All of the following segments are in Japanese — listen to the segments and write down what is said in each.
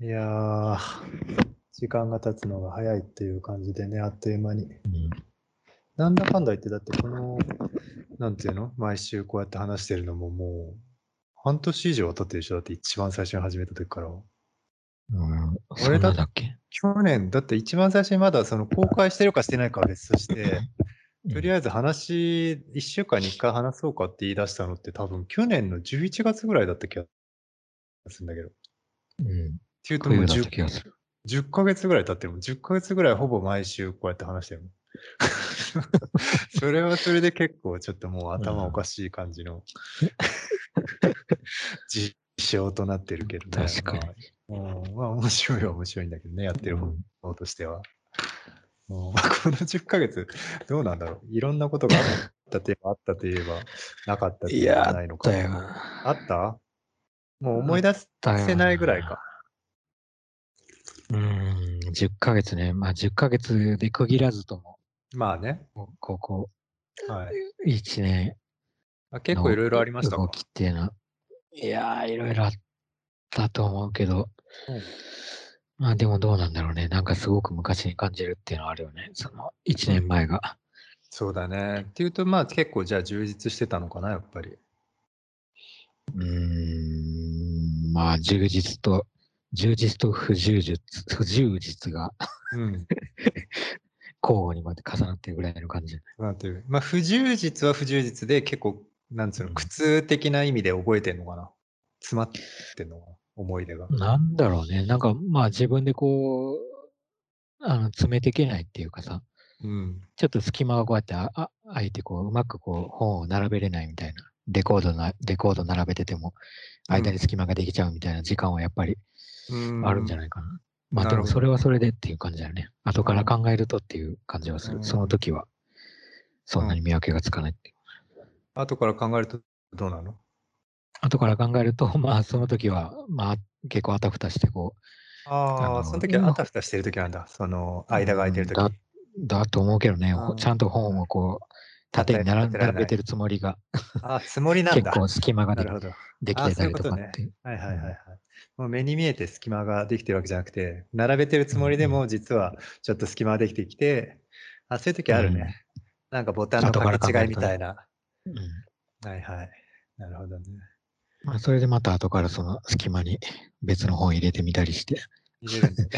いやー、時間が経つのが早いっていう感じでね、あっという間に。うん。なんだかんだ言って、だってこの、なんていうの？毎週こうやって話してるのももう、半年以上は経ってるでしょだって一番最初に始めた時から。うん、俺だっけ？去年、だって一番最初にまだその公開してるかしてないかは別として、とりあえず話、1週間に1回話そうかって言い出したのって多分去年の11月ぐらいだった気がするんだけど。っうん。ていうともう冬だった 10, 気がする。10ヶ月ぐらい経ってるもん。10ヶ月ぐらいほぼ毎週こうやって話してるもん。それはそれで結構ちょっともう頭おかしい感じの 事象となってるけどね。確かに。まあ、うんまあ面白いは面白いんだけどね、やってるうん方としては。うんまあこの10ヶ月、どうなんだろう。いろんなことがあったといえばあったといえばなかったといえばないのか。あった？もう思い出せないぐらいか。うん、10ヶ月ね。まあ10ヶ月で区切らずとも、まあね。ここはい。1年あ結構いろいろありましたか？動きっていうのは。いやー、いろいろあったと思うけど、うんまあでもどうなんだろうね。なんかすごく昔に感じるっていうのはあるよね。その1年前が。そうだね。っていうと、まあ結構じゃあ充実してたのかな、やっぱり。うーん、まあ充実と、充実と不充実、不充実がうん。交互にまで重なってるぐらいの感じ。なんていう。まあ不充実は不充実で結構、なんつうの、うん苦痛的な意味で覚えてんのかな？詰まってんのかな、思い出が。なんだろうね。なんかまあ自分でこう、あの、詰めていけないっていうかさ、うん。ちょっと隙間がこうやってああ開いてこう、うまくこう本を並べれないみたいな。レコードな、レコード並べてても、間に隙間ができちゃうみたいな時間はやっぱりあるんじゃないかな。まあでもそれはそれでっていう感じだよね。後から考えるとっていう感じはする。うんその時は、そんなに見分けがつかないっていう。後から考えるとどうなの？後から考えると、まあその時は、まあ結構あたふたしてこう、ああ、その時はあたふたしてる時なんだ。その間が空いてる時。だだと思うけどね、ちゃんと本をこう、縦に並べてるつもりが、あ、つもりなんだ。結構隙間がでなるほど。できてたりとかって。はいはいはいはい。もう目に見えて隙間ができてるわけじゃなくて、並べてるつもりでも実はちょっと隙間ができてきて、あ、そういう時あるね。なんかボタンの掛け違いみたいな。うんはいはい。なるほどね。まあ、それでまた後からその隙間に別の本入れてみたりして、入れるんだ ね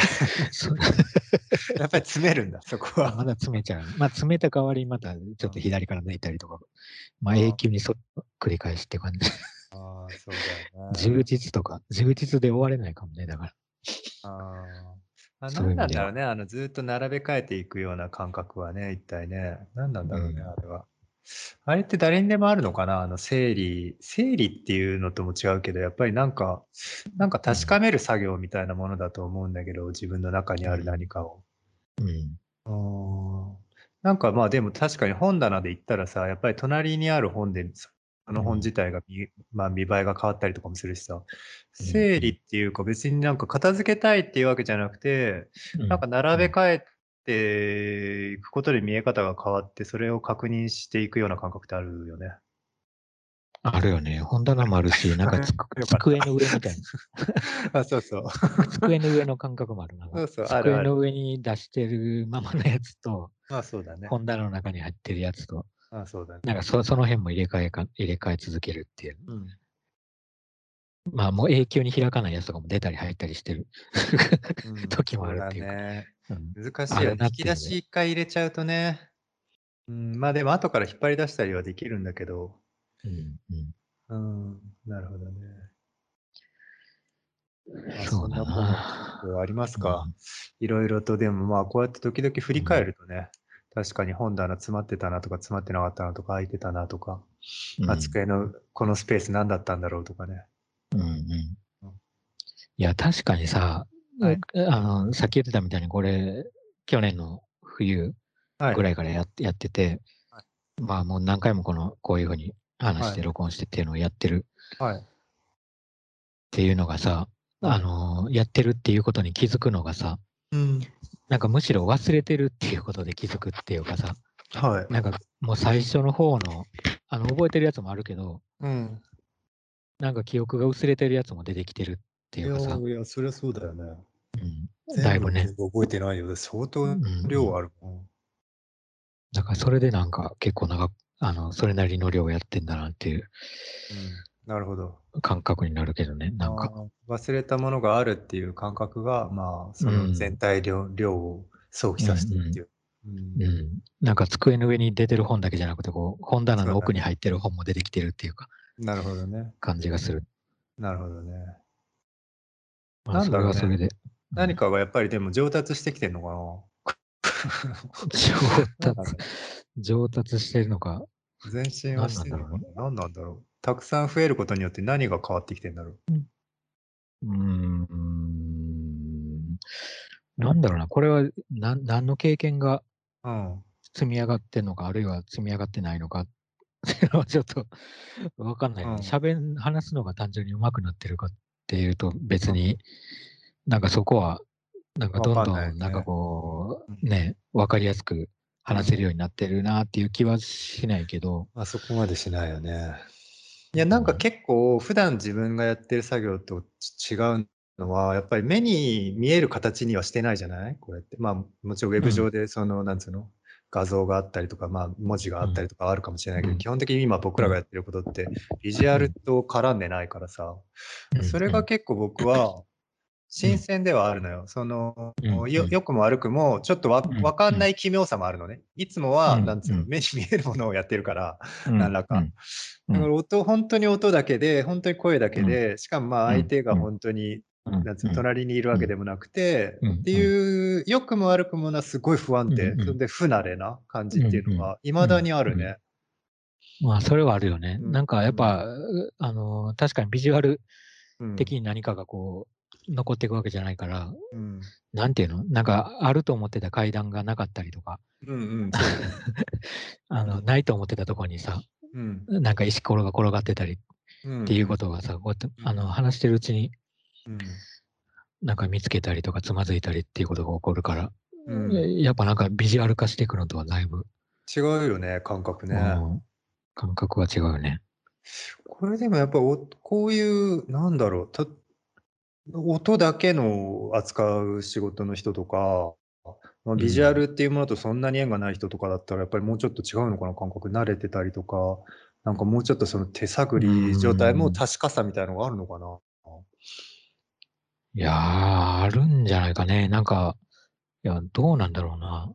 やっぱり詰めるんだ、そこは。まだ詰めちゃう。まあ詰めた代わりにまたちょっと左から抜いたりとか、まあうん永久にそ繰り返しって感じ。ああ、そうだよね。充実とか、充実で終われないかもね、だから。あーあ、何なんだろうね。あの、ずっと並べ替えていくような感覚はね、一体ね。何なんだろうね、うんあれは。あれって誰にでもあるのかなあの、整理。整理っていうのとも違うけど、やっぱりなんか、なんか確かめる作業みたいなものだと思うんだけど、自分の中にある何かを。うん。うーんなんかまあでも確かに本棚で言ったらさ、やっぱり隣にある本で、その本自体が見,、まあ、見栄えが変わったりとかもするしさ、整理っていうか別になんか片付けたいっていうわけじゃなくて、なんか並べ替えていくことで見え方が変わって、それを確認していくような感覚ってあるよね。あるよね。本棚もあるし、なんか机の上みたい あ、そうそう。な。机の上の感覚もあるな。そうそう、あるある。机の上に出してるままのやつと、まあそうだね。本棚の中に入ってるやつと、あそうだね。なんかそその辺も入れ替えか、入れ替え続けるっていう。うん。まあもう永久に開かないやつとかも出たり入ったりしてるうん 時もあるっていううだね。うん難しいよね。引き出し一回入れちゃうとね。うん、まあでも後から引っ張り出したりはできるんだけど。うんうんうん、なるほどね。まあそうだんなありますか、うんいろいろと、でもまあこうやって時々振り返るとね、確かに本棚詰まってたなとか詰まってなかったなとか空いてたなとか、まあ、机のこのスペース何だったんだろうとかね。うんうんいや、確かにさ、はいあの、さっき言ってたみたいに、これ、去年の冬はい。ぐらいからやって,、やってて、はまあもう何回もこの、こういうふうに話して、はい録音してっていうのをやってるはい。っていうのがさ、はいあの、やってるっていうことに気づくのがさ、うん。なんかむしろ忘れてるっていうことで気づくっていうかさ、はい。なんかもう最初の方の、あの、覚えてるやつもあるけど、うん。なんか記憶が薄れてるやつも出てきてるていうかさ。いや、そりゃそうだよね。うん、だいぶね。覚えてないよ。相当量あるもん。うん、だからそれでなんか結構長く、あの、それなりの量やってんだなっていう。なるほど。感覚になるけどね、なんか。忘れたものがあるっていう感覚が、まあ、その全体量,、量を想起させてるっていう。うん、うん、なんか机の上に出てる本だけじゃなくて、こう、本棚の奥に入ってる本も出てきてるっていうか。なるほどね。感じがする。なるほどね。まあ、なんだろう、ね、それで。何かがやっぱりでも上達してきてんのかな？上達、上達してるのか。全身はしてるのかな？何なんだろう？たくさん増えることによって何が変わってきてんだろう？うん。ん。なんだろうな、これは何何の経験が積み上がってんのか、あるいは積み上がってないのかっていうのはちょっとわかんない、ね。喋、うん、話すのが単純に上手くなってるかっていうと別に、なんかそこは、なんかどんどんなんかこう、ね、わかりやすく話せるようになってるなっていう気はしないけど。あそこまでしないよね。いや、なんか結構普段自分がやってる作業と違うのは、やっぱり目に見える形にはしてないじゃない？これって。まあ、もちろんウェブ上でその、なんつうの？画像があったりとか、まあ、文字があったりとかあるかもしれないけど、基本的に今僕らがやってることって、ビジュアルと絡んでないからさ、それが結構僕は、新鮮ではあるのよ。その、よ、良くも悪くも、ちょっとわ、わかんない奇妙さもあるのね。いつもは、なんつうの、目に見えるものをやってるから、何らか。だから音、本当に音だけで、本当に声だけで、しかもまあ相手が本当に、なんつう隣にいるわけでもなくて、っていう、良くも悪くもな、すごい不安定、それで不慣れな感じっていうのは、未だにあるね。まあ、それはあるよね。なんかやっぱ、あの、確かにビジュアル的に何かがこう、残っていくわけじゃないから、うん、なんていうの？なんかあると思ってた階段がなかったりとか、うんうん、あのないと思ってたところにさ、うん、なんか石ころが転がってたりっていうことがさ、こうやってあの話してるうちに、うん、なんか見つけたりとかつまずいたりっていうことが起こるから、うん、やっぱなんかビジュアル化していくのとはだいぶ違うよね感覚ね、うん、感覚は違うよね。これでもやっぱおこういうなんだろうた音だけの扱う仕事の人とか、まあ、ビジュアルっていうものとそんなに縁がない人とかだったら、やっぱりもうちょっと違うのかな、感覚。慣れてたりとか、なんかもうちょっとその手探り状態も確かさみたいのがあるのかな。いやー、あるんじゃないかね。なんか、いや、どうなんだろうな。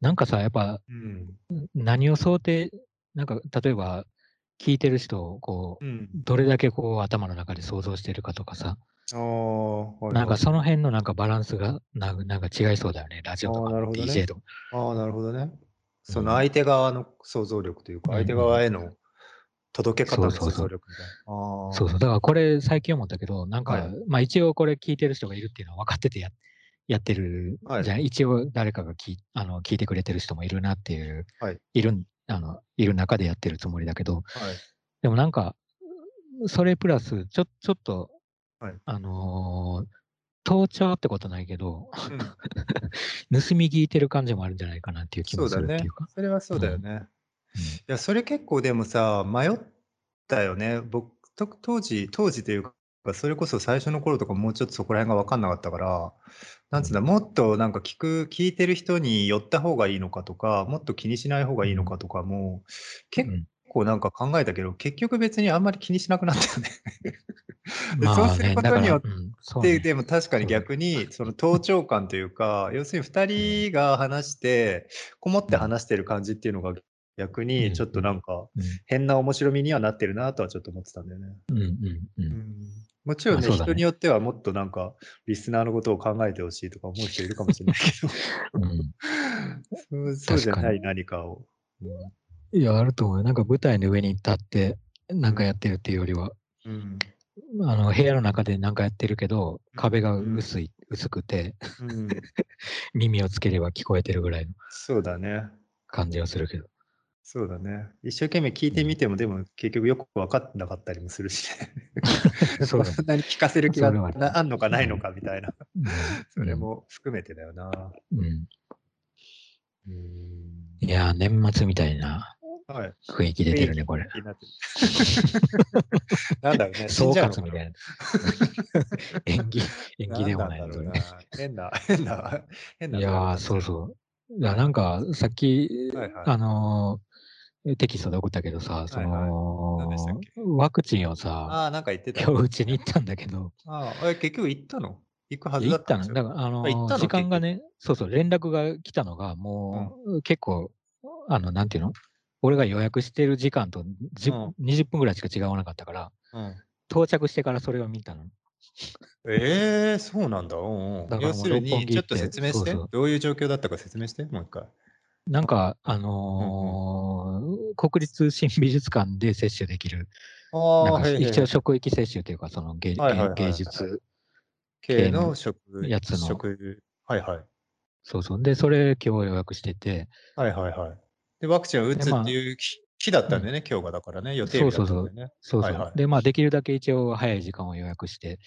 なんかさ、やっぱ、うん。何を想定、なんか、例えば、聞いてる人を、こう、うん。どれだけこう頭の中で想像してるかとかさ、なんかその辺のなんかバランスがななんか違いそうだよね、ラジオとか DJ とか。ああ、なるほどね。その相手側の想像力というか、相手側への届け方の想像力みたいな。そうそう。だからこれ最近思ったけど、なんか、はい、まあ一応これ聞いてる人がいるっていうのは分かっててややってる、はい、じゃあ一応誰かが聞あの聞いてくれてる人もいるなっていう、はい、いるあのいる中でやってるつもりだけど、はい、でもなんか、それプラスちょ、ちょっとはい。あのー、盗聴ってことないけど、うん、盗み聞いてる感じもあるんじゃないかなっていう気もするっていうか。それはそうだよね。うん、いや、それ結構でもさ、迷ったよね。僕、当時、当時というか、それこそ最初の頃とかもうちょっとそこら辺が分かんなかったから、なんつうんだ、もっとなんか聞く、聞いてる人に寄った方がいいのかとか、もっと気にしない方がいいのかとかも、結構なんか考えたけど、結局別にあんまり気にしなくなったよね。そうすることによって、でも確かに逆に、その盗聴感というか、要するに2人が話して、こもって話してる感じっていうのが逆にちょっとなんか変な面白みにはなってるなとはちょっと思ってたんだよね。うんうんうん。もちろんね、人によってはもっとなんか、リスナーのことを考えてほしいとか思う人いるかもしれないけど、うん、そうじゃない何かを。うんいや、あると思うなんか舞台の上に立って、なんかやってるっていうよりは、うん。あの、部屋の中でなんかやってるけど、壁が薄い、薄くて、うん。耳をつければ聞こえてるぐらいのそうだね。感じはするけど。そうだね。一生懸命聞いてみても、でも結局よく分かってなかったりもするしね。そそ んなに聞かせる気がなあんのかないのかみたいな。うん。それも含めてだよな。うん。うん。いやー、年末みたいな。雰囲気出てるね、これ。なんだろうね。総括みたいな。演技、演技でもないのね。変な、変な、変な。いやそうそう。いや、なんか、さっき、あのテキストで送ったけどさ、その、ワクチンをさ、あなんか言ってた。今日うちに行ったんだけど。ああ、結局行ったの？行くはずだったのだから、あの時間がね、そうそう、連絡が来たのが、もう、結構、あの、なんていうの？俺が予約してる時間と、うん、20分ぐらいしか違わなかったから、うん、到着してからそれを見たの。ええー、そうなんだ。うんうん、だから要するに、ちょっと説明してそうそうどういう状況だったか説明して、もう一回。なんか、あのー国立新美術館で接種できる、なんか一応職域接種というか、その芸,、芸術系の職やつの。職はいはい。そうそう。で、それ今日予約してて。はいはいはい。で、ワクチンを打つっていう日だったんでね、今日がだからね、予定日だったんでね。そうそうそう。で、まあ、できるだけ一応早い時間を予約して、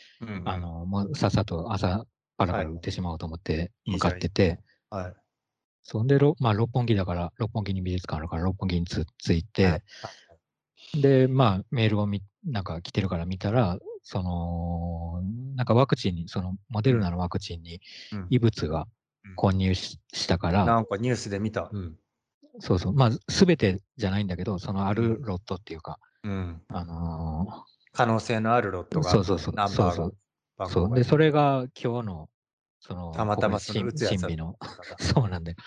あの、もうさっさと朝、パラパラ打ってしまおうと思って向かってて、はい。そんで、まあ、六本木だから、六本木に美術館あるから、六本木につついて、で、まあ、メールをみ、なんか来てるから見たら、その、なんかワクチンに、そのモデルナのワクチンに異物が混入し,、たから、なんかニュースで見た。うん、そうそう。まあ、すべてじゃないんだけど、そのあるロットっていうか、うん。あのー、可能性のあるロットが、そうそうそう。そうそう。そうで、それが今日の、その、たまたまその神秘の、そうなんだよ。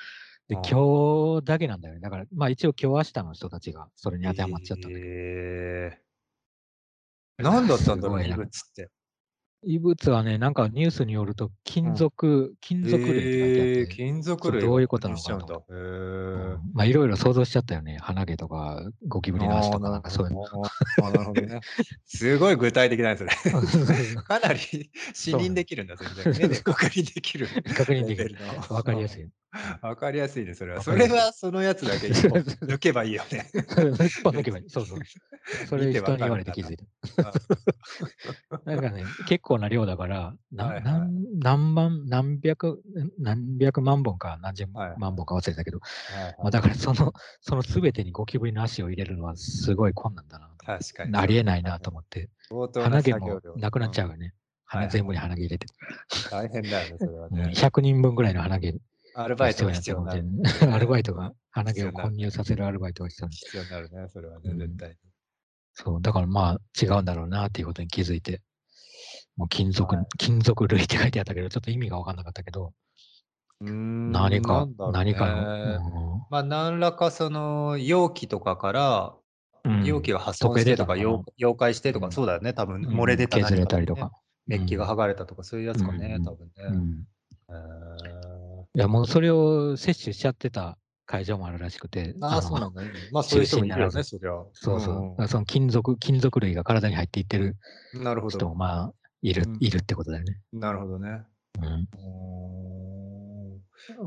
で、今日だけなんだよね。だから、まあ一応今日明日の人たちがそれに当てはまっちゃったんだけど。えー、何だったんだろう、異物って。異物はね、なんかニュースによると、金属、金属類って書いてあって、えー、金属類どういうことなのかなと。えー、まあ、いろいろ想像しちゃったよね。鼻毛とか、ゴキブリの足とか、なんかそういうの。あなるほどね。すごい具体的なんですね。かなり 視認できるんだ、それで。目で確認できる。確認できる。わかりやすい。わかりやすいね、それは。それはそのやつだけ 抜けばいいよね。抜けばいい。そうそう。それ人に言われて気づいた。なんかね、結構な量だから、な何何万、何百、何百万本か何十万本か忘れたけど、まあ、だからその、その全てにゴキブリの足を入れるのはすごい困難だな。確かに。ありえないなと思って。鼻毛もなくなっちゃうよね。鼻全部に鼻毛入れて。大変だよね、それはね。100人分ぐらいの鼻毛アルバイトが必要になる。アルバイトが、鼻毛を混入させるアルバイトが必要必要になるね、それはね、絶対に。そう、だからまあ違うんだろうなっていうことに気づいて、もう金属、金属類って書いてあったけど、ちょっと意味が分かんなかったけど、うん何か、何かの。まあ何らかその容器とかから、容器が破損してとか、溶解してとか、そうだよね、多分漏れ出たり、削れたりとか。メッキが剥がれたとか、そういうやつかね、多分ね。いや、もうそれを摂取しちゃってた会場もあるらしくて。ああ、そうなんだね。まあ、そういう人もいるよね、そりゃ。そうそう。その金属、金属類が体に入っていってる人も、まあ、いる、いるってことだよね。なるほどね。うん。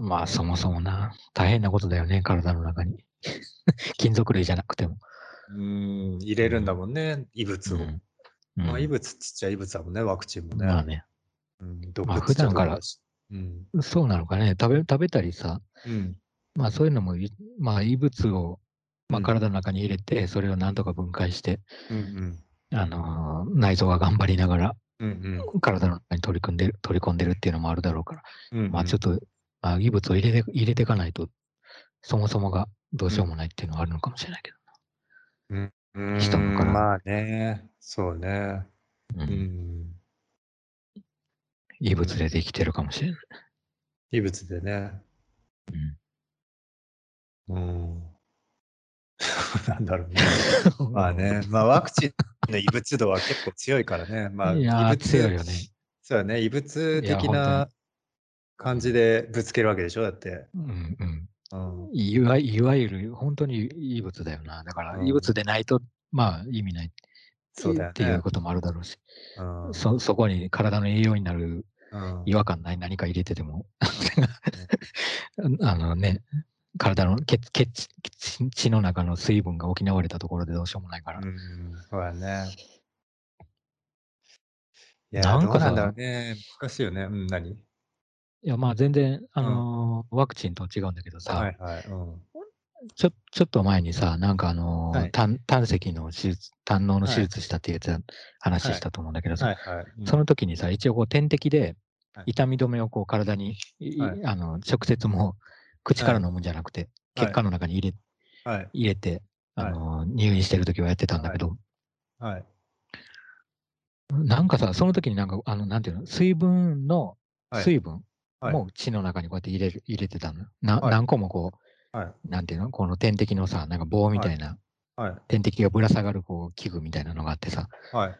まあ、そもそもな、大変なことだよね、体の中に。金属類じゃなくても。うん、入れるんだもんね、異物を。まあ、異物っつっちゃ異物だもんね、ワクチンもね。まあね。うん、まあ、普段から、うん、そうなのかね。食べ、食べたりさ、うん、まあそういうのも、まあ異物を、まあ、体の中に入れて、それをなんとか分解して、うんうん、あのー、内臓が頑張りながら、うんうん、体の中に取り組んでる、取り込んでるっていうのもあるだろうから、うんうん、まあちょっと、まあ、異物を入れて、入れていかないと、そもそもがどうしようもないっていうのはあるのかもしれないけどな。うん、人のから。まあね、そうね。うん。異物でできてるかもしれない。異物でね。うん。うん。なんだろうね。まあね、まあワクチンの異物度は結構強いからね。まあ、異物強いよね。そうだね、異物的な感じでぶつけるわけでしょ、だって。うんうん。うん、いわいわゆる本当に異物だよな。だから異物でないと、まあ意味ないそうだよ、ね、っていうこともあるだろうし、うん、そそこに体の栄養になる違和感ない何か入れてても、あのね、体の血血血の中の水分が補われたところでどうしようもないから。うん、そうやね。いや、なんかなんだろうね。難しいよね。うん、何？いや、まあ全然、あのーうん、ワクチンと違うんだけどさ、はいはいうん、ちょ、ちょっと前にさ、なんかあのーはい、胆胆石の手術、胆のの手術したっていうやつ、話したと思うんだけどさ、その時にさ、一応こう点滴で痛み止めをこう体に、はい、あの直接も口から飲むんじゃなくて、血管の中に入れ,、入れて、あのー、入院してる時はやってたんだけど、はい。なんかさ、その時になんか、あの、なんていうの、水分の、水分も血の中にこうやって入れる入れてたの。な何個もこう、はい、なんていうの、この点滴のさ、なんか棒みたいな、はい、点滴がぶら下がるこう器具みたいなのがあってさ、はい、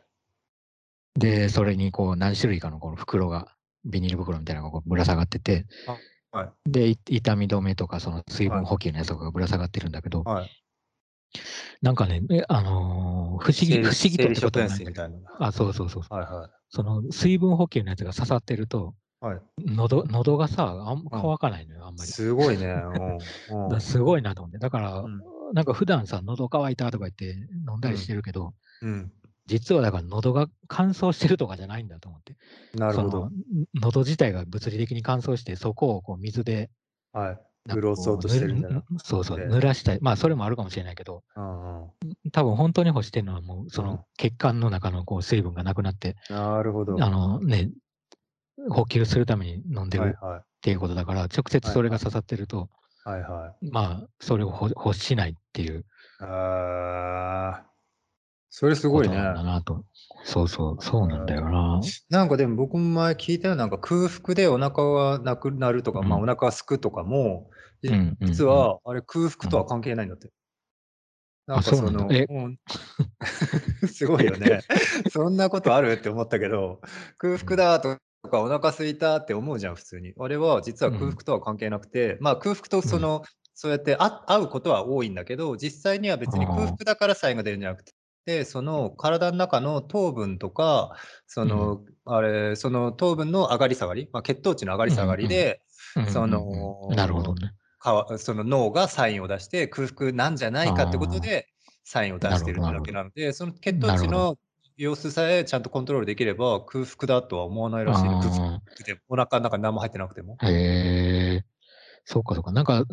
で、それにこう何種類かのこの袋が、ビニール袋みたいなのがこうぶら下がってて、はい、で、痛み止めとかその水分補給のやつとかがぶら下がってるんだけど、はい、なんかね、あのー、不思議、不思議とってことはないんだけど、あ、そうそうそう。はいはい、その水分補給のやつが刺さってると、はい、喉喉がさ、あんま乾かないのよ、あんまり。すごいね。うん、すごいなと思って。だから、うん、なんか普段さ、喉乾いたとか言って飲んだりしてるけど、うん、実はだから喉が乾燥してるとかじゃないんだと思って。なるほど。喉自体が物理的に乾燥して、そこをこう水で、はい。潤そうとしてるんだな。そうそう、濡らしたい。まあ、それもあるかもしれないけど、うんうん、多分本当に欲してるのは、もう、その血管の中のこう水分がなくなって、なるほど。あのね、補給するために飲んでるっていうことだから、直接それが刺さってると、はいはい、まあ、それを欲しないっていう。ああ、それすごいね。だなと。そうそう、そうなんだよな。なんかでも僕も前聞いたよなんか空腹でお腹がなくなるとか、うん、まあお腹がすくとかも、実はあれ空腹とは関係ないんだって。なんかその、すごいよね。そんなことある？って思ったけど、空腹だとかお腹すいたって思うじゃん、普通に。あれは実は空腹とは関係なくて、まあ空腹とその、そうやって会うことは多いんだけど、実際には別に空腹だからサインが出るんじゃなくて、で、その体の中の糖分とか、その、あれ、その糖分の上がり下がり、まあ、血糖値の上がり下がりで、その、なるほどね。かその脳がサインを出して空腹なんじゃないかってことでサインを出してるだけなので、その血糖値の様子さえちゃんとコントロールできれば空腹だとは思わないらしいね。空腹でお腹の中に何も入ってなくても。へえ。そうかそうか。なんか、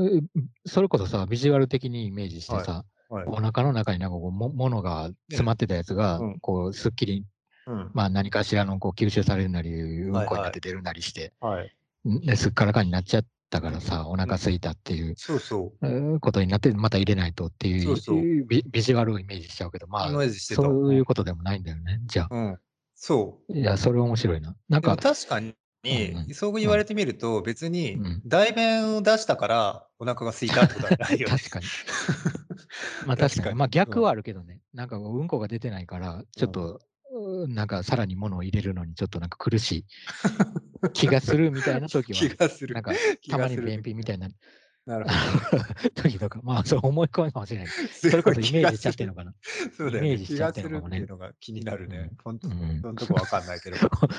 それこそさ、ビジュアル的にイメージしてさ、はい、お腹の中になんかこうも、ものが詰まってたやつが、こう、すっきり、うん、まあ何かしらのこう吸収されるなり、うんこになって出るなりして、はい、すっからかになっちゃったからさ、お腹すいたっていう、そうそうことになって、また入れないとっていうそうそうビビジュアルをイメージしちゃうけど、まあ、そういうことでもないんだよね、じゃあ。うん、そう。いや、それ面白いな。なんか、確かに、に、そう言われてみると、別に代弁を出したからお腹が空いたってことはないよね。確かに。まあ確かに。まあ逆はあるけどね。なんかうんこが出てないから、ちょっと、なんかさらに物を入れるのにちょっとなんか苦しい 気がするみたいな時は、気がする。なんかたまに便秘みたいななるほど。時とか、まあ、そう思い込みかもしれない。それこそイメージしちゃってるのかな。そうだよね。イメージしちゃってるのかもね。のが気になるね。本当のとこわかんないけど。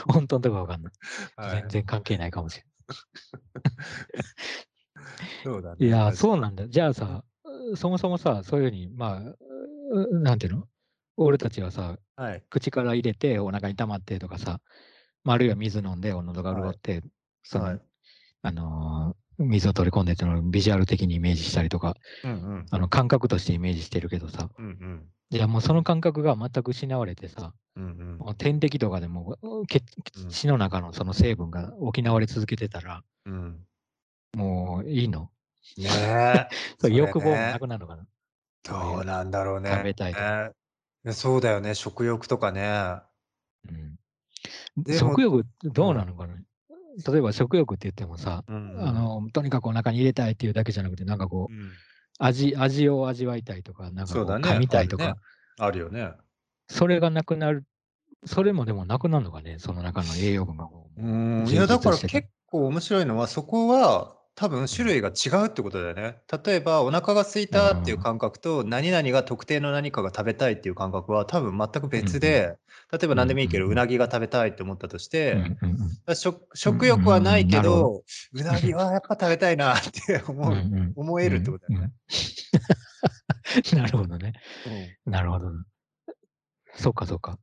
本当のとこわかんない。全然関係ないかもしれない。そうだね。いや、そうなんだ。じゃあさ、そもそもさ、そういうふうに、まあ、なんていうの？俺たちはさ、はい、口から入れてお腹に溜まってとかさ、まあ、あるいは水飲んでお喉が潤って、はい、その、はい、あのー水を取り込んでってのをビジュアル的にイメージしたりとか、うんうん、あの感覚としてイメージしてるけどさ、うんうん、いやもうその感覚が全く失われてさ、うんうん、点滴とかでも血の中のその成分が補われ続けてたら、うん、もういいの？ねえ。そう欲望もなくなるのかな？どうなんだろうね。食べたいとー、そうだよね、食欲とかね。うん、食欲どうなのかな、例えば食欲って言ってもさ、うんうん、あのとにかくお腹に入れたいっていうだけじゃなくて、なんかこう、うん、味味を味わいたいとか、なんかこう噛みたいとか、あるよね。それがなくなる、それもでもなくなるのかね、その中の栄養分が。うん、いや、だから結構面白いのは、そこは、多分種類が違うってことだよね。例えばお腹が空いたっていう感覚と、何々が特定の何かが食べたいっていう感覚は多分全く別で、例えば何でもいいけど、うなぎが食べたいって思ったとして、食食欲はないけど、うなぎはやっぱ食べたいなって思う、思えるってことだよね。なるほどね。なるほど。そっかそっか。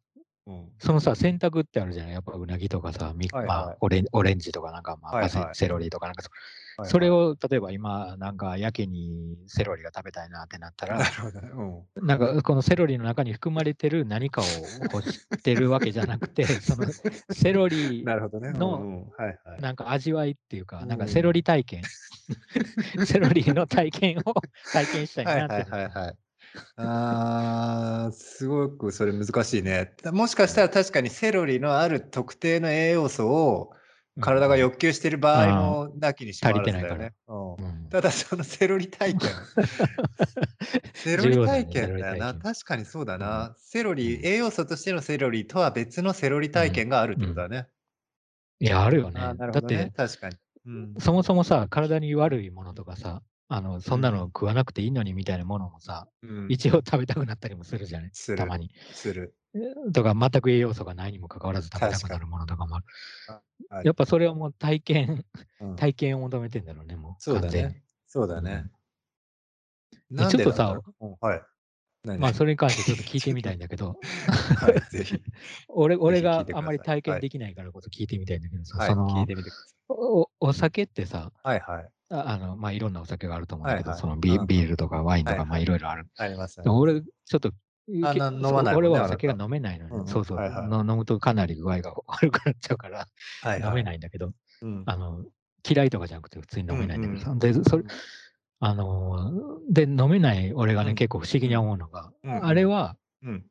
そのさ、選択ってあるじゃない？やっぱうなぎとかさ、みはいはい。まあオレン、ジとかなんか、まあ、はいはい。パセセロリとかなんかそ、はいはいそれを例えば今、なんかやけにセロリが食べたいなってなったなら、るほどね。うんなんかこのセロリの中に含まれてる何かを欲してるわけじゃなくて、そのセロリなるほどね。の。なんか味わいっていうか、なんうんかセロリ体験、セロリの体験を体験したいはいはなって。いはいはい。あーすごくそれ難しいね。もしかしたら確かにセロリのある特定の栄養素を体が欲求している場合もなきにしもあらずだよね。ただそのセロリ体験。セロリ体験だよな。確かにそうだな。セロリ、栄養素としてのセロリとは別のセロリ体験があるってことだね。いや、あるよね。だって、。確かに。うんそもそもさ、体に悪いものとかさ、あの、そんなの食わなくていいのにみたいなものもさ、うん一応食べたくなったりもするじゃない？たまに。する。とか、全く栄養素がないにもかかわらず食べたくなるものとかもあるあ。やっぱそれはもう体験、うん体験を求めてんだろうね、もう。そうだね。そうだね。んなんでちょっとさはい。何？まあ、それに関してちょっと聞いてみたいんだけど、はい、ぜひ。俺俺があまり体はい験できないからこそ聞いてみたいんだけどさ、はい、その聞いてみてくだおお酒ってさ。はいはい。ああのまあ、いろんなお酒があると思うんだけど、はいはいそのビールとかワインとか、まあ、いろいろある。ありますね俺、ちょっと、あけな飲まないね俺は酒が飲めないのね。うんそうそう、はいはいの飲むとかなり具合が悪くなっちゃうから、はいはい。飲めないんだけど、うん。あの、嫌いとかじゃなくて普通に飲めないんだけどさ、うんで、それ、あのー、で、飲めない俺がね、うん結構不思議に思うのが、うんあれは、うん。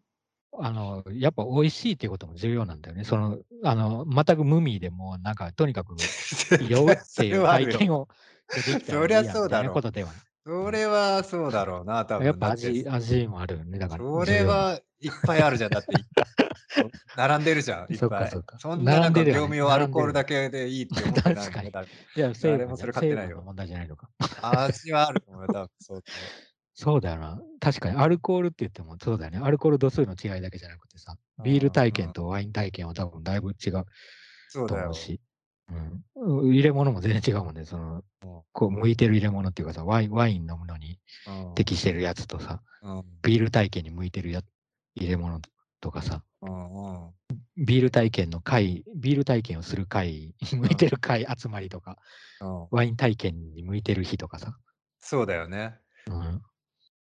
あの、やっぱ美味しいっていうことも重要なんだよね。その、あの、全く無味でも、なんか、とにかく 酔うっていう体験をできたらいいやみたいそうだろうなことではそれはそうだろうな、多分。やっぱだ味、て味もあるよね。だから。それはいっぱいあるじゃん。だって、並んでるじゃん、いっぱい。かそそんななんか業務用アルコールだけでいいって思ってない 確かにだいや、誰もそれ買ってないよ問題じゃないのか。味はあると思うよ、多分。そうそうだよな。確かに、アルコールって言っても、そうだよね。アルコール度数の違いだけじゃなくてさ、ビール体験とワイン体験は多分だいぶ違うそうだよと思う。ん、入れ物も全然違うもんね。その、こう、向いてる入れ物っていうかさ、ワインワイン飲むのにうん適してるやつとさ、うんビール体験に向いてるや入れ物とかさ、うんうんビール体験の会、ビール体験をする会に向いてる会集まりとか、うんワイン体験に向いてる日とかさ。そうだよね。うん、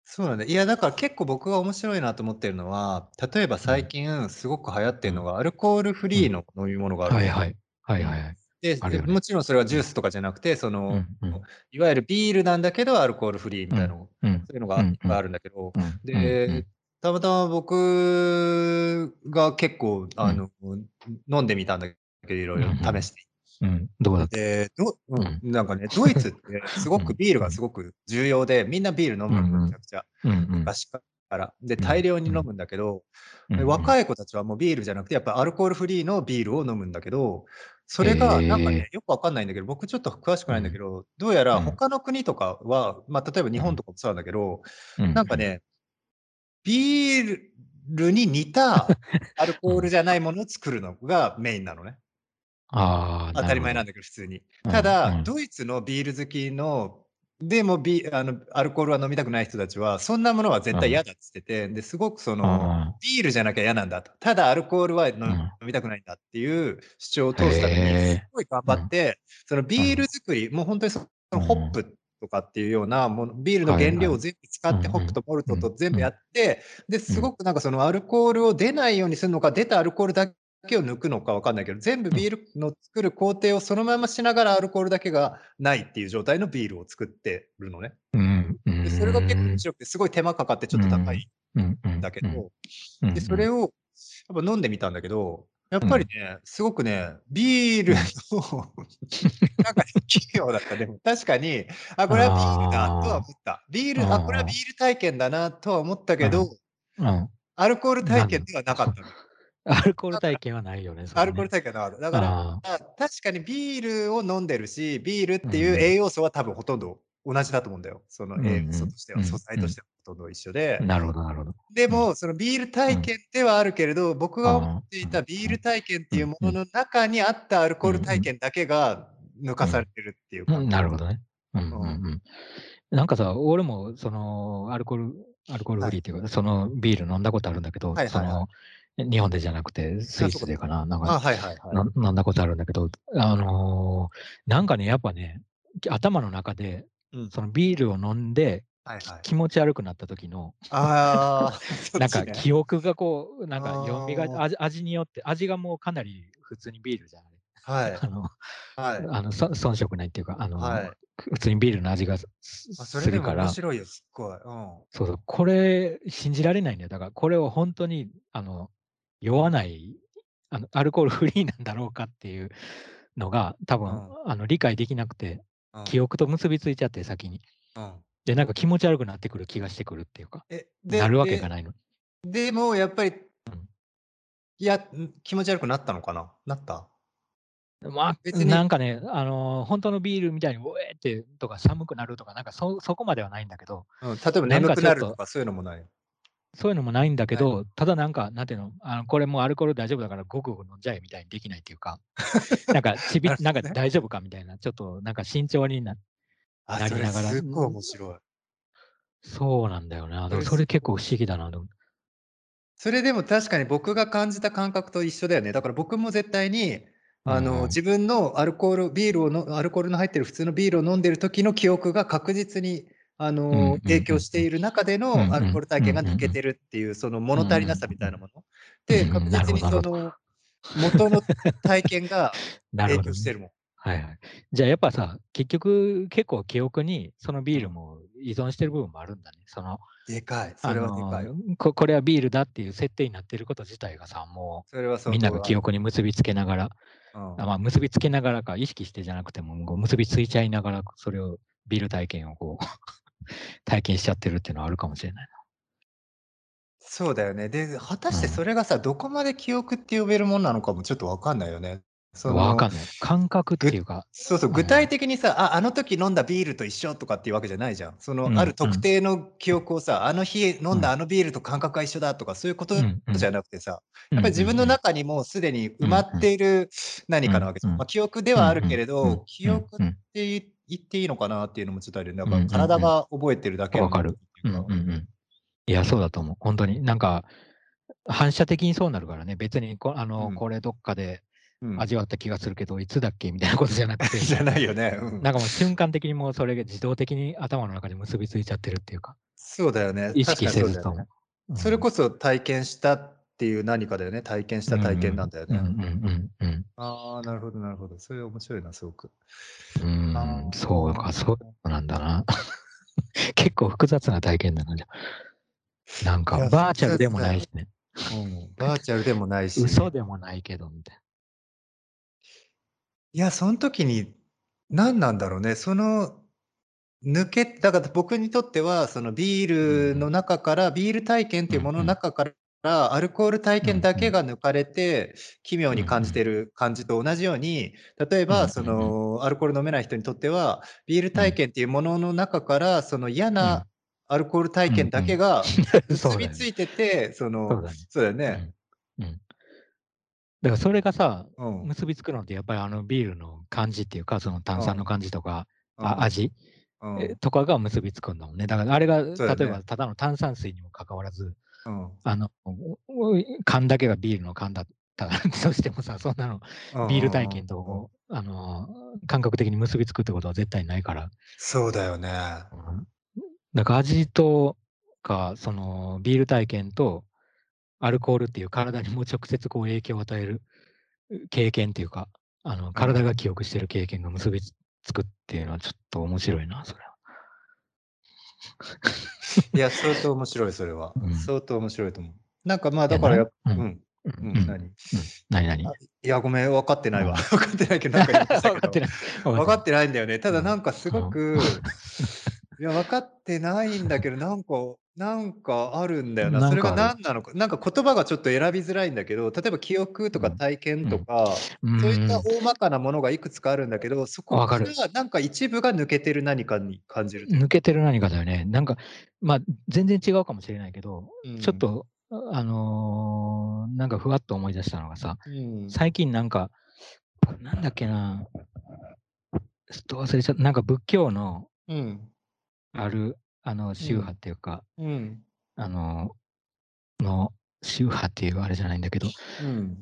そうなんだ。いや、だから結構僕が面白いなと思ってるのは、例えば最近すごく流行ってるのが、アルコールフリーの飲み物があるはい。はいはいはい。でもちろんそれはジュースとかじゃなくて、その、うんうん。いわゆるビールなんだけど、アルコールフリーみたいなの、うんそういうのがいっぱいあるんだけど、うんで、うんたまたま僕が結構、あの、飲んでみたんだけど、いろいろ試して。うん、どうだった？でど、ううん。ん、なんかね、ドイツってすごくビールがすごく重要で、みんなビール飲むの、めちゃくちゃ。昔から。で、大量に飲むんだけど、うん。若い子たちはもうビールじゃなくて、やっぱアルコールフリーのビールを飲むんだけど、それがなんかへね、よくわかんないんだけど、僕ちょっと詳しくないんだけど、どうやらうん。他の国とかは、まあ、例えば日本とかもそうなんだけど、うん。なんかね、ビールに似た アルコールじゃないものを作るのがメインなのね。ああ、当たり前なんだ。だけど、普通に。うん。ただ、うん。ドイツのビール好きの、でもビあのアルコールは飲みたくない人たちは、そんなものは絶対嫌だっつってて、ですごくその、ビールじゃなきゃ嫌なんだと。ただアルコールは飲みたくないんだっていう主張を通すために、すごい頑張って、そのビール作り、もう本当にそのホップとかっていうようなもの、ビールの原料を全部使って、ホップとモルトと全部やって、ですごくなんかそのアルコールを出ないようにするのか、出たアルコールだけを抜くのかわかんないけど、全部ビールの作る工程をそのまましながらアルコールだけがないっていう状態のビールを作ってるのね。でそれが結構面白くて、すごい手間かかってちょっと高いうんだけど、うんで、それをやっぱ飲んでみたんだけど、やっぱりね、すごくね、ビールの、なんかね、奇妙だった。でも確かに、あ、これはビールだとは思った。ビール、あ、これはビール体験だなとは思ったけど、うん。アルコール体験ではなかったの。アルコール体験はないよね。アルコール体験はなかった。だから、確かにビールを飲んでるし、ビールっていう栄養素は多分ほとんど同じだと思うんだよ。その栄養素としては、うん素材としてはほとんど一緒でー。なるほど、なるほど。でも、そのビール体験ではあるけれど、僕が思っていたうんビール体験っていうものの中にあったアルコール体験だけが抜かされてるっていうか。うんなるほどね。うんうんうん。なんかさ、俺も、その、アルコール、アルコールフリーっていうか、そのビール飲んだことあるんだけど、その、日本でじゃなくて、スイスでかな。なんか、はいはいはい、飲んだことあるんだけど、あのー、なんかね、やっぱね、頭の中で、そのビールを飲んで、はいはい、気持ち悪くなった時の、あなんか記憶がこう、なんか読みが味味によって、味がもうかなり普通にビールじゃん。はい。あの、はい、あの遜色ないっていうか、あの、はい、普通にビールの味がするから。面白いよ、すっごい。うん。そうそう、これ、信じられないんだよ。だから、これを本当に、あの、酔わない、あのアルコールフリーなんだろうかっていうのが、多分、うん、あの理解できなくて、うん、記憶と結びついちゃって、先に。うん、で、なんか気持ち悪くなってくる気がしてくるっていうか、えなるわけがないの。でも、やっぱり、いや、気持ち悪くなったのかな？なった？まあ、なんかね、あのー、本当のビールみたいに、おえってとか寒くなるとか、なんかそそこまではないんだけど、うん、例えば眠くなるとか、そういうのもない。そういうのもないんだけど、ただなんか、なんていうの、あのこれもうアルコール大丈夫だから、ごくごく飲んじゃえみたいにできないっていうか、なんかちび、なんか大丈夫かみたいな、ちょっとなんか慎重にななりながら。すっごい面白い。そうなんだよね。それ結構不思議だなと。それでも確かに僕が感じた感覚と一緒だよね。だから僕も絶対に、あの、自分のアルコールビールをのアルコールの入ってる普通のビールを飲んでる時の記憶が確実に、あの、影響している中でのアルコール体験が抜けてるっていう、その物足りなさみたいなもの。で、確実にその、元の体験が 影響してるもん。はいはい。じゃあやっぱさ、結局結構記憶にそのビールも依存してる部分もあるんだね。そのでかい。それはでかいこ。これはビールだっていう設定になってること自体がさ、もうみんなが記憶に結びつけながら、うん、まあ、結びつけながらか、意識してじゃなくても、結びついちゃいながら、それを、ビール体験をこう 体験しちゃってるっていうのはあるかもしれないな。そうだよね。で、果たしてそれがさ、うん、どこまで記憶って呼べるものなのかもちょっとわかんないよね。わかんない。感覚っていうか。そうそう、具体的にさ、あ、あの時飲んだビールと一緒とかっていうわけじゃないじゃん。その、ある特定の記憶をさ、あの日飲んだあのビールと感覚が一緒だとか、そういうことじゃなくてさ、やっぱり自分の中にもうすでに埋まっている何かなわけじゃん。まあ、記憶ではあるけれど、記憶って言っていいのかなっていうのもちょっとあるよね。なんか体が覚えてるだけわかる。いや、そうだと思う。本当に。なんか、反射的にそうなるからね。別にこ、あの、これどっかで、味わった気がするけど、いつだっけみたいなことじゃなくて。じゃないよね。うん、なんかもう瞬間的にもうそれが自動的に頭の中に結びついちゃってるっていうか。そうだよね。意識せずとも。それこそ体験したっていう何かだよね。体験した体験なんだよね。ああ、なるほど、なるほど。それ面白いな、すごく。うん、そうか、そうなんだな。結構複雑な体験だな、じゃなんか、バーチャルでもないしね。うん、バーチャルでもないし。嘘でもないけど、みたいな。いや、その時に、何なんだろうね。その、抜けだから僕にとっては、そのビールの中から、ビール体験っていうものの中から、アルコール体験だけが抜かれて、奇妙に感じてる感じと同じように、例えば、その、アルコール飲めない人にとっては、ビール体験っていうものの中から、その嫌なアルコール体験だけが 結びついてて、その、そうだよね。だからそれがさ、うん。結びつくのってやっぱりあのビールの感じっていうか、その炭酸の感じとか、あ味、うん。とかが結びつくんだもんね。だからあれが、例えばただの炭酸水にもかかわらず、うん。あの、缶だけがビールの缶だったと してもさ、そんなのビール体験と、あの、感覚的に結びつくってことは絶対ないから。そうだよね。うん。だから味とか、そのビール体験と、アルコールっていう体にも直接こう影響を与える経験っていうか、あの体が記憶してる経験が結びつくっていうのはちょっと面白いな、それは。いや、相当面白い、それは。うん、相当面白いと思う。なんかまあ、だからやうん。うん、何、何何？いや、ごめん、分かってないわ。分かってないけど、なんか言ったけど。分かってない。分かってないんだよね。ただなんかすごく、いや、分かってないんだけど、なんか、なんかあるんだよな。それが何なのか、なんか言葉がちょっと選びづらいんだけど、例えば記憶とか体験とか、うんそういった大まかなものがいくつかあるんだけど、そこからなんか一部が抜けてる何かに感じる抜けてる何かだよね。なんか、まあ、全然違うかもしれないけど、うんちょっと、あのーなんかふわっと思い出したのがさ、うん。最近なんか、なんだっけな、ちょっと忘れちゃった、なんか仏教のうん。あるあの、宗派っていうか、うん。あの、の宗派っていうあれじゃないんだけど、うん、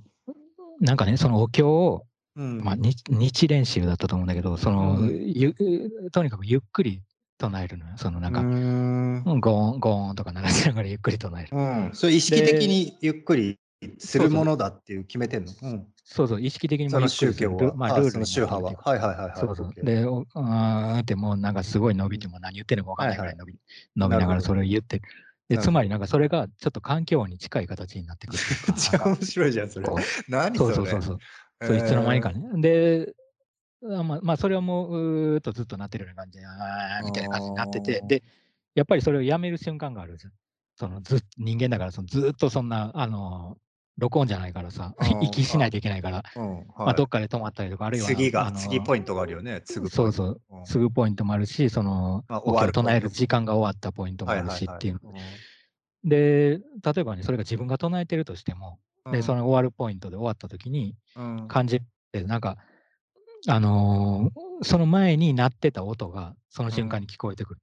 なんかね、そのお経を、うん、まあ日、日練習だったと思うんだけど、その、うん、とにかくゆっくり唱えるのよ。そのなんか、ん。ゴーン、ゴーンとか鳴らしながらゆっくり唱える。うん、それ意識的にゆっくりするものだっていう決めてんの？うん、そうそう、意識的にもその宗教は、まあ、ルールの宗派は。はいはいはいはい。そうそう。で、あーってもうなんかすごい伸びても何言ってるのか分かんないぐらい伸び,、伸びながらそれを言ってる。でつまりなんかそれがちょっと環境に近い形になってくる。めっちゃ面白いじゃん、それ。何それ？そうそうそうそいつの間にかね。で、あまあ、まあ、それはもう、うーっとずっとなってるような感じで、あみたいな感じになってて、で、やっぱりそれをやめる瞬間があるじゃん。そのず人間だからそのずっとそんな、あの、録音じゃないからさ、息しないといけないから、うんはい、まあ、どっかで止まったりとか、あるいは。次が、次ポイントがあるよね、そうそう、すぐポイントもあるし、その、まあ、終わる唱える時間が終わったポイントもあるしっていう。で、例えばね、それが自分が唱えてるとしても、うん、で、その終わるポイントで終わった時に、感じて、なんか、あのー、その前に鳴ってた音が、その瞬間に聞こえてくる。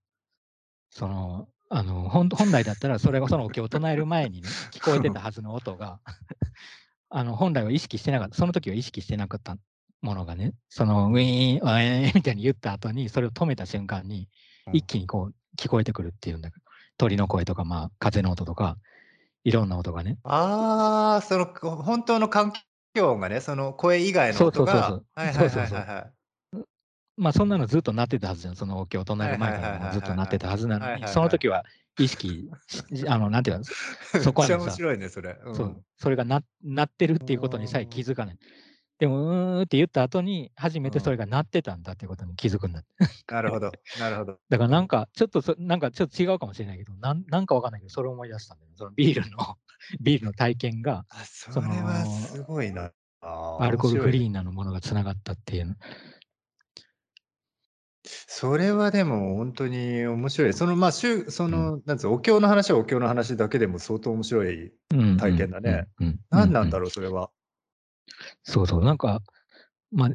その、あの本本来だったら、それがそのお経を唱える前にね、聞こえてたはずの音が あの本来は意識してなかった、その時は意識してなかったものがね、そのウィーン、ウィーンみたいに言った後に、それを止めた瞬間に、一気にこう聞こえてくるっていうんだけど、鳥の声とか、まあ、風の音とか、いろんな音がね。ああ、その本当の環境音がね、その声以外の音が。そうそうそう。はいはいはいはい。まあそんなのずっとなってたはずじゃん。そのお経を唱える前からずっとなってたはずなのに、その時は意識、あの、なんていうか、そこはさ、面白いね、それ。うん、そう。それがななってるっていうことにさえ気づかない。でも、うーんって言った後に、初めてそれがなってたんだっていうことに気づくんだ。なるほど、なるほど。だからなんか、ちょっとそ、なんかちょっと違うかもしれないけど、なんなんかわかんないけど、それを思い出したんだよ。そのビールの、ビールの体験が、あそれはすごいな。アルコールフリーなのものがつながったっていう。それはでも本当に面白い。その、まあ、しゅその、なんつうお経の話はお経の話だけでも相当面白い体験だね。何なんだろう、それは。そうそう、なんか、まあ、